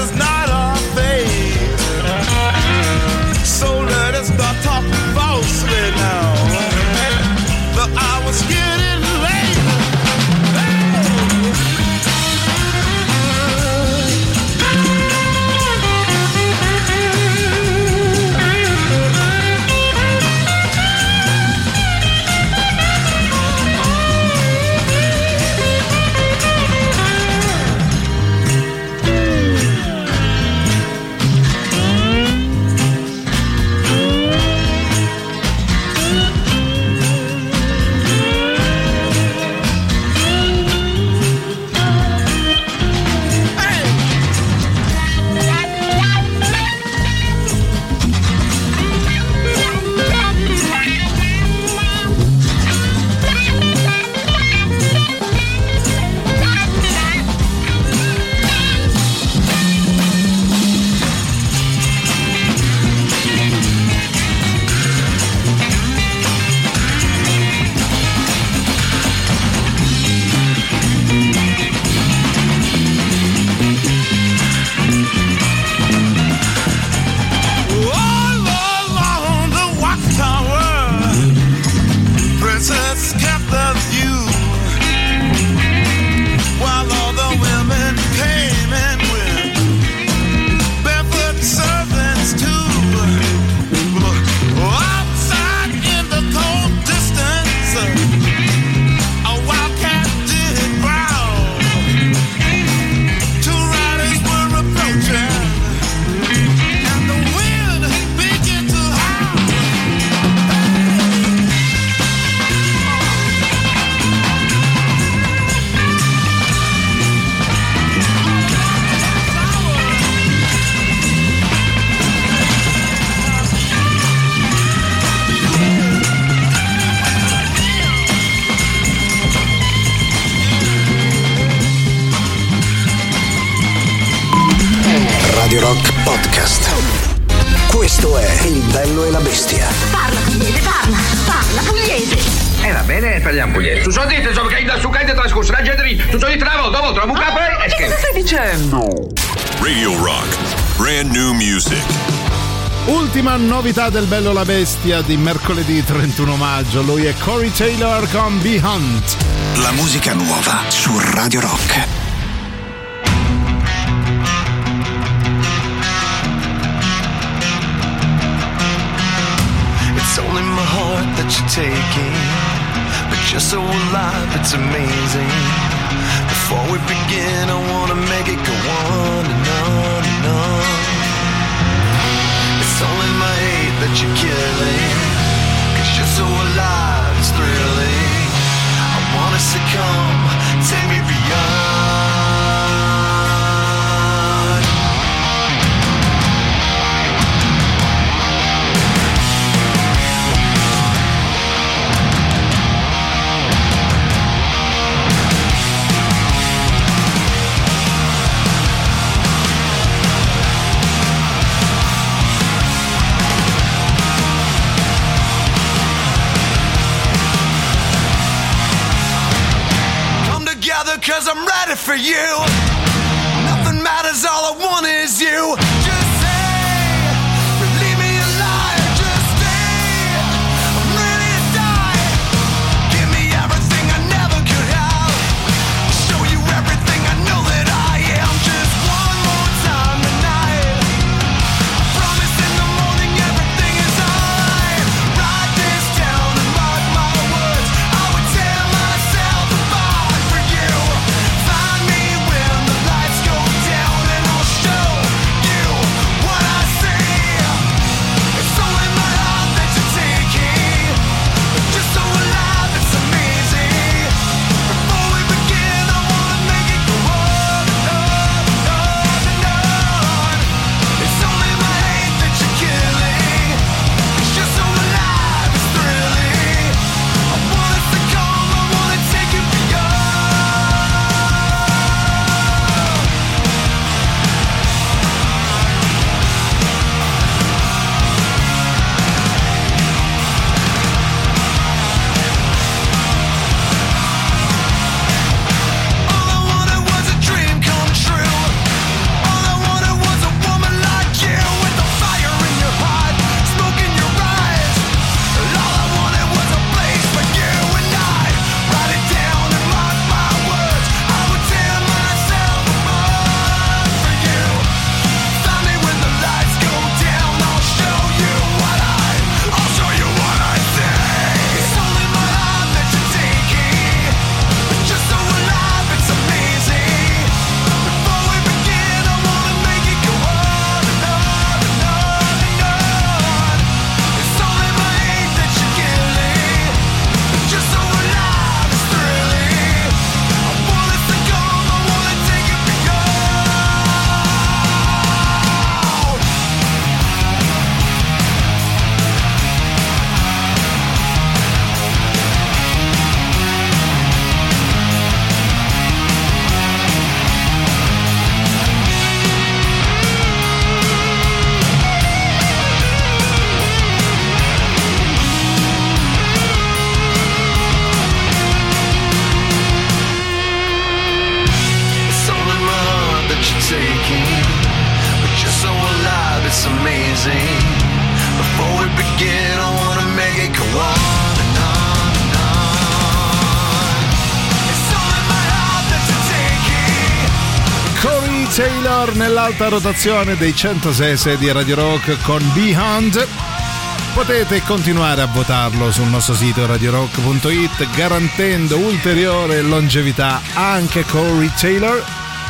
is not novità del Bello la Bestia di mercoledì 31 maggio. Lui è Corey Taylor con Be Hunt. La musica nuova su Radio Rock. that you're taking, but you're so alive, it's amazing. Before we begin, I wanna make it go on and on and on. It's only my that you're killing. Cause you're so alive, it's thrilling. I wanna succumb, take me cause I'm ready for you. Nothing matters, all I want is you. Rotazione dei 106 di Radio Rock con Beyond. Potete continuare a votarlo sul nostro sito radiorock.it garantendo ulteriore longevità anche Corey Taylor.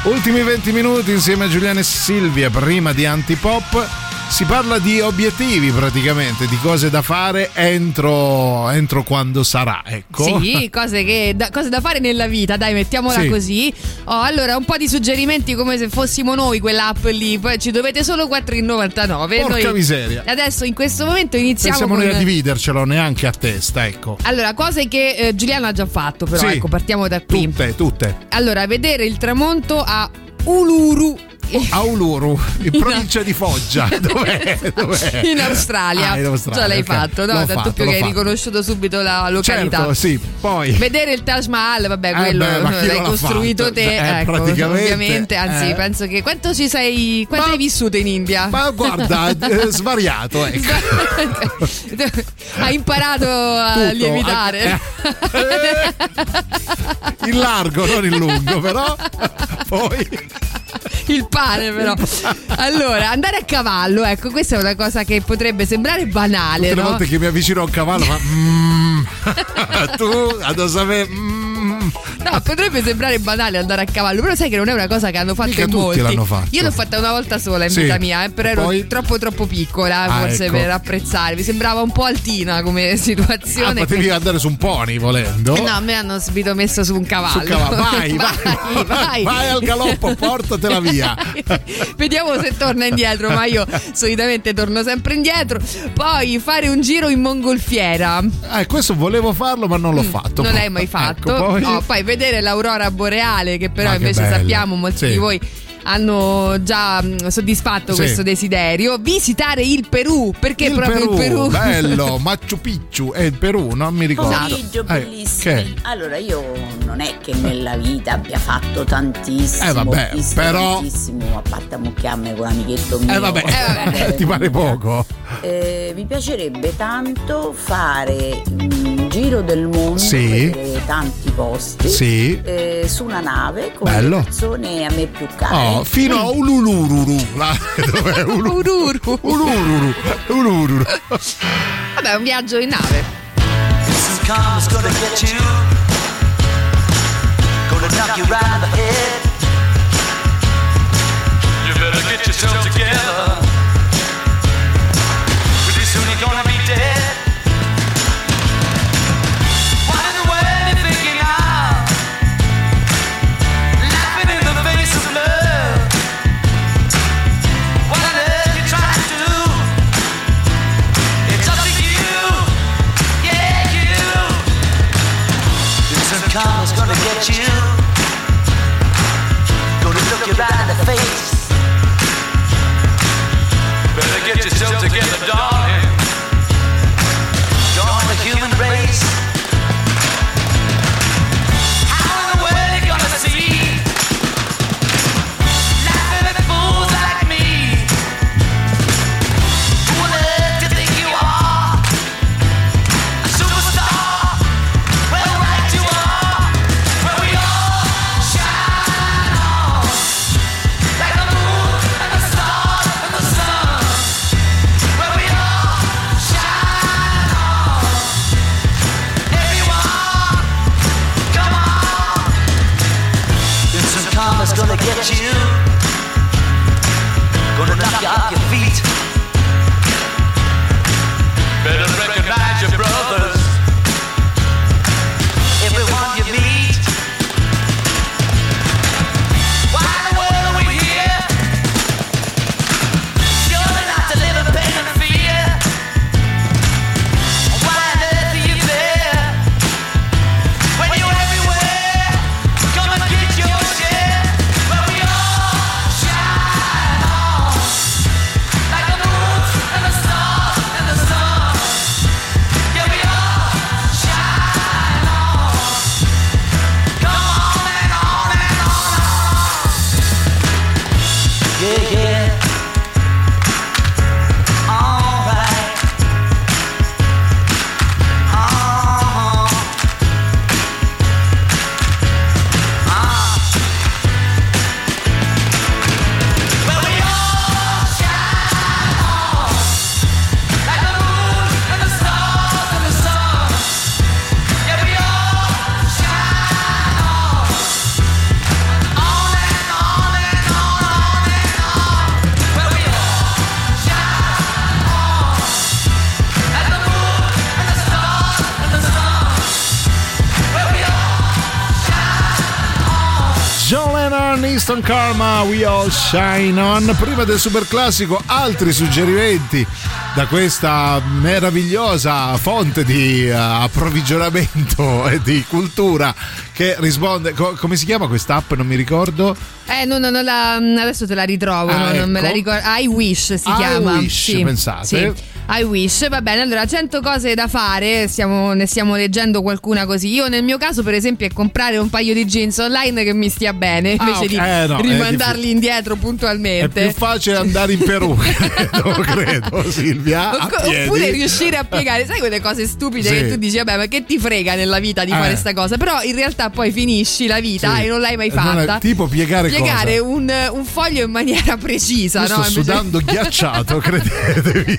Ultimi 20 minuti insieme a Giuliano e Silvia prima di Antipop. Si parla di obiettivi praticamente, di cose da fare entro, entro quando sarà. Ecco. Sì, cose, che, da, cose da fare nella vita, dai, mettiamola Sì. così. Oh, allora, un po' di suggerimenti come se fossimo noi quell'app lì. Poi ci dovete solo 4,99. Porca Noi miseria. Adesso in questo momento iniziamo Pensiamo con... noi a dividercelo neanche a testa, ecco. Allora, cose che eh, Giuliano ha già fatto, però Sì. ecco, partiamo da qui. Tutte, tutte. Allora, vedere il tramonto a Uluru. A Uluru, in provincia di Foggia. Dov'è? Dov'è? In Australia. Ah, in Australia, Già l'hai ok. fatto, no? L'ho Tanto fatto, più che hai fatto. riconosciuto subito la località. Certo, sì, poi. Vedere il Taj Mahal, vabbè, Eh quello beh, ma l'hai costruito fatto? te, Eh, ecco, praticamente, ovviamente. Anzi, eh. penso che quanto ci sei. Quanto hai vissuto in India? Ma guarda, eh, svariato, ecco. hai imparato a Tutto, lievitare. In largo, non in lungo, però. Poi. Il pane, però. Allora, andare a cavallo, ecco, questa è una cosa che potrebbe sembrare banale, Tutte le no? volte che mi avvicino a un cavallo, ma. mm, tu a sapere. mm. No, potrebbe sembrare banale andare a cavallo, però sai che non è una cosa che hanno fatto Mica in molti. l'hanno fatto. Io l'ho fatta una volta sola in Sì. vita mia, eh, però ero Poi? troppo troppo piccola Ah, forse ecco. per apprezzare. Mi sembrava un po' altina come Ah, situazione. potevi andare su un pony volendo. Eh no, a me hanno subito messo su un cavallo. Su cavallo. Vai, vai, vai, vai. vai al galoppo, portatela via. Vediamo se torna indietro, ma io solitamente torno sempre indietro. Poi fare un giro in mongolfiera. Eh, questo volevo farlo, ma non l'ho fatto. Mm, Non l'hai mai fatto? Ecco, poi... No, poi vedere l'aurora boreale, che però Ma che invece bello. sappiamo molti Sì. di voi hanno già mh, soddisfatto Sì. questo desiderio. Visitare il Perù, perché il proprio Perù, il Perù. bello, Machu Picchu è il Perù, non mi ricordo. Pomeriggio Eh, bellissimo. che? Allora, io non è che nella vita abbia fatto tantissimo. Eh, vabbè, però- tantissimo, a parte a mucchiarmi con l'amichetto mio. Eh vabbè, eh, ti pare poco? eh, mi piacerebbe tanto fare un giro del mondo, Sì. vedere tanti posti, Sì. eh, su una nave con Bello. le persone a me più care. Oh, fino a Ululururu. Là, dov'è? Ulu- Ururu. Ulururu. Ulururu. Vabbè, un viaggio in nave. Some karma's gonna get you. Gonna knock you right the head. You better get yourself together. Gonna get you. Gonna look you right in the face. Better get yourself together, darling. Join the human race. Karma, We All Shine On. Prima del super classico, altri suggerimenti da questa meravigliosa fonte di eh, approvvigionamento e di cultura che risponde. co- come si chiama quest'app? Non mi ricordo. Eh, no, no, no, la- adesso te la ritrovo, Ah, no, non me la ecco. ricordo. I Wish si I chiama. Wish, Sì, pensate. Sì. I wish, va bene, allora 100 cose da fare, stiamo- ne stiamo leggendo qualcuna così. Io nel mio caso per esempio è comprare un paio di jeans online che mi stia bene, Ah, invece ok. di Eh, no, è rimandarli indietro È puntualmente. più facile andare in Perù, credo, credo, Silvia. piedi. Oppure riuscire a piegare, sai quelle cose stupide Sì. che tu dici, vabbè, ma che ti frega nella vita di Eh. fare sta cosa? Però in realtà poi finisci la vita Sì. e non l'hai mai E non è- fatta. tipo piegare Piegare un, un foglio in maniera precisa, Io no? sto Invece- sudando ghiacciato, credetemi.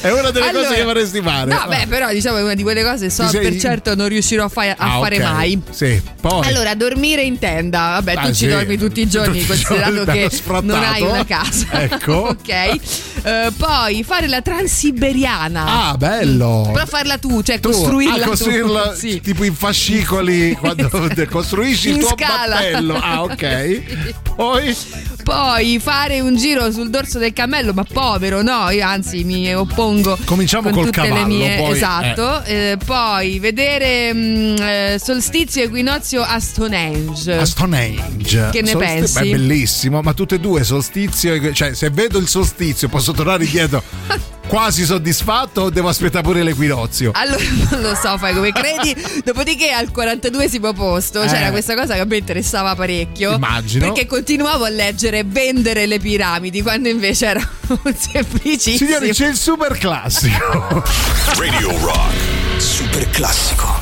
È una delle Allora- cose che vorresti fare. No, beh, però diciamo è una di quelle cose so Ti sei- per certo non riuscirò a, fa- a Ah, fare ok. mai. Sì, poi. Allora, dormire in tenda. Vabbè, Ah, tu ci sì. dormi tutti i giorni, Tutti giorni, bello che sfrattato. non hai una casa. Ecco. ok. Eh, poi fare la transiberiana. Ah, bello. Però farla tu, cioè Tu, costruirla ah, tu. costruirla Sì. tipo in fascicoli quando costruisci il In tuo scala. battello. Ah, ok. Poi Poi fare un giro sul dorso del cammello, ma povero, no? Io anzi mi oppongo. Cominciamo con col tutte cavallo, le mie. poi, esatto. Eh, poi vedere mm, eh, solstizio e equinozio a Stonehenge. a Stonehenge. Che ne Solsti- pensi? Beh, bellissimo, ma tutte e due solstizio, e- cioè se vedo il solstizio posso tornare indietro quasi soddisfatto o devo aspettare pure l'equinozio? Allora non lo so, fai come credi. Dopodiché al 42esimo posto c'era Eh. questa cosa che a me interessava parecchio. Immagino. Perché continuavo a leggere vendere le piramidi, quando invece era semplicissimo. Signori, c'è il super classico. Radio Rock. Super classico.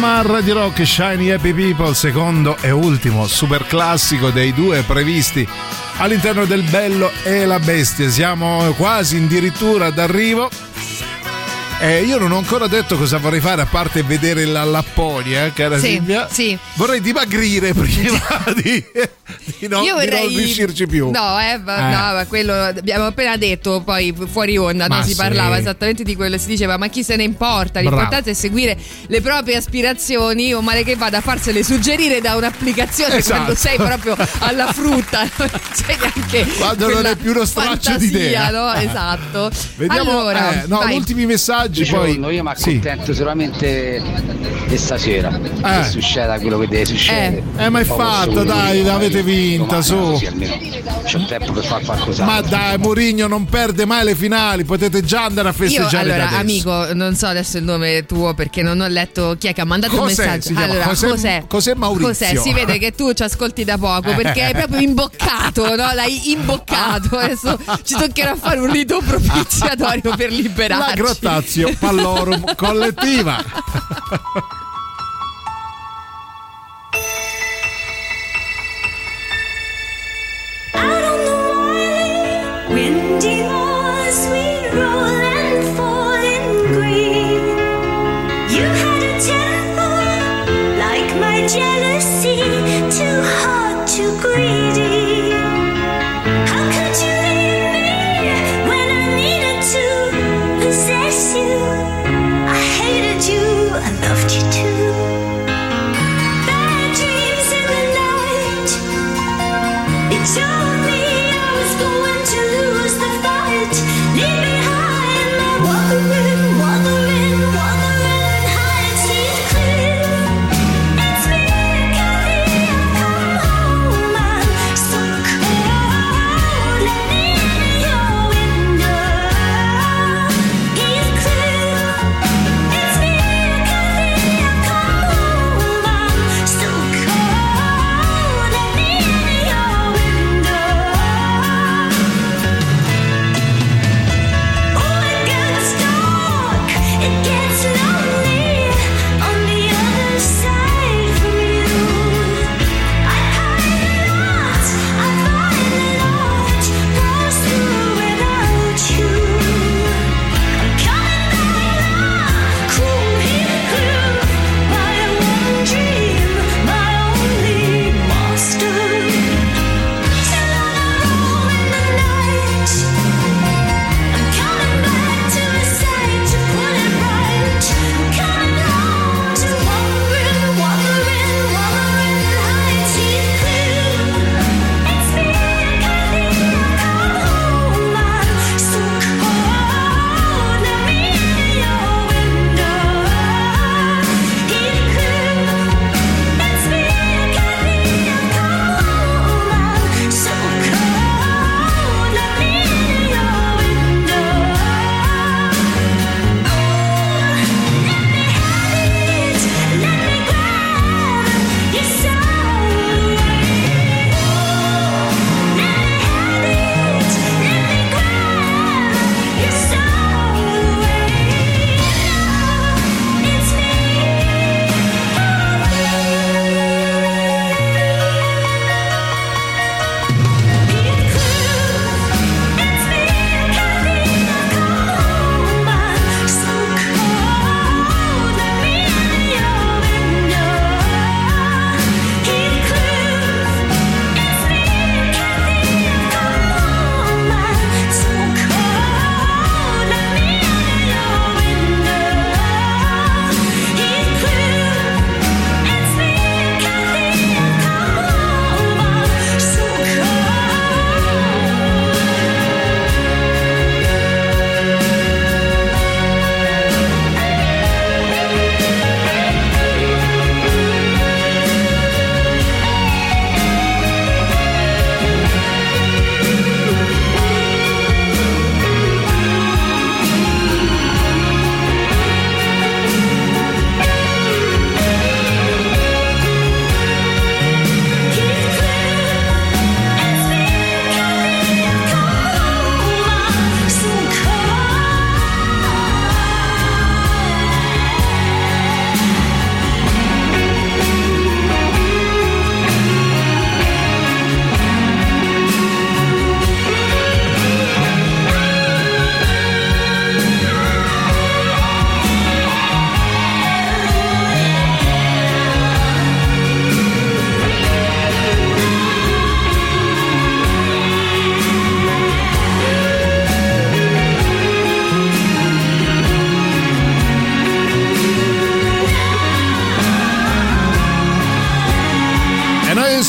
R.E.M. a Radio Rock Shiny Happy People, secondo e ultimo super classico dei due previsti all'interno del Bello e la Bestia. Siamo quasi addirittura d'arrivo. Eh, io non ho ancora detto cosa vorrei fare a parte vedere la Lapponia, cara Sì, Silvia. sì. Vorrei dimagrire prima di, di non, Io di vorrei. non riuscirci più. No, eh, Eh. no, ma quello abbiamo appena detto poi fuori onda, no? Si sì. parlava esattamente di quello, si diceva ma chi se ne importa? Bravo. L'importante è seguire le proprie aspirazioni o male che vada a farsele suggerire da un'applicazione Esatto. quando sei proprio alla frutta, non neanche Quando non è più uno straccio di idea. no? Esatto. Vediamo allora, eh, no, vai. ultimi messaggi Buongiorno, poi. io mi Sì. accontento solamente di stasera. Eh. Che succeda quello che deve succedere. Eh, ma è posso dai, l'avete vinta, domani, su. Almeno c'è tempo per fare qualcos'altro. Ma dai, Mourinho non perde mai le finali, potete già andare a Io festeggiare da allora, amico, non so adesso il nome tuo perché non ho letto chi è che ha mandato Cos'è? un messaggio. Allora, José- cos'è? José Maurizio. Cos'è? Si vede che tu ci ascolti da poco perché hai proprio imboccato, no? L'hai imboccato. Adesso ci toccherà fare un rito propiziatorio per La liberarci. Grottazio Pallorum collettiva.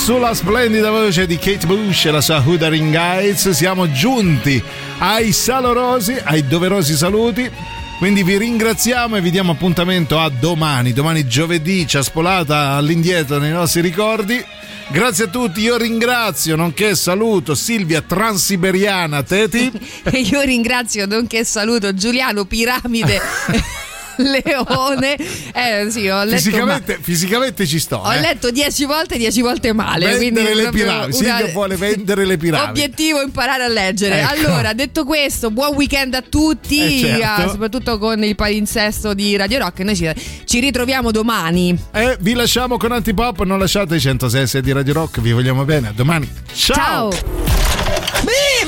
sulla splendida voce di Kate Bush e la sua Hoodering Guides siamo giunti ai salorosi, ai doverosi saluti. Quindi vi ringraziamo e vi diamo appuntamento a domani, domani giovedì, ciaspolata all'indietro nei nostri ricordi. Grazie a tutti, io ringrazio, nonché saluto Silvia Transiberiana Teti. E io ringrazio, nonché saluto Giuliano Piramide. Leone, eh sì, ho letto, Fisicamente, fisicamente ci sto. ho eh. letto dieci volte, dieci volte male. Vendere le piramidi. una- Silvia vuole vendere le piramidi. Obiettivo imparare a leggere. Ecco. Allora, detto questo, buon weekend a tutti, Eh, certo. ah, soprattutto con il palinsesto di Radio Rock. Noi ci, ci ritroviamo domani. E vi lasciamo con Antipop, non lasciate i 106 di Radio Rock, vi vogliamo bene, a domani. Ciao! Mi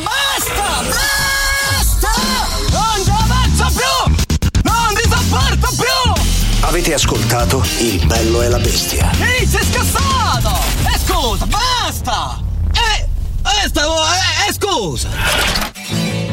Avete ascoltato Il bello e la bestia. Ehi, sei scassato! E scusa, basta! Eh, eh, stavo, eh, eh, scusa!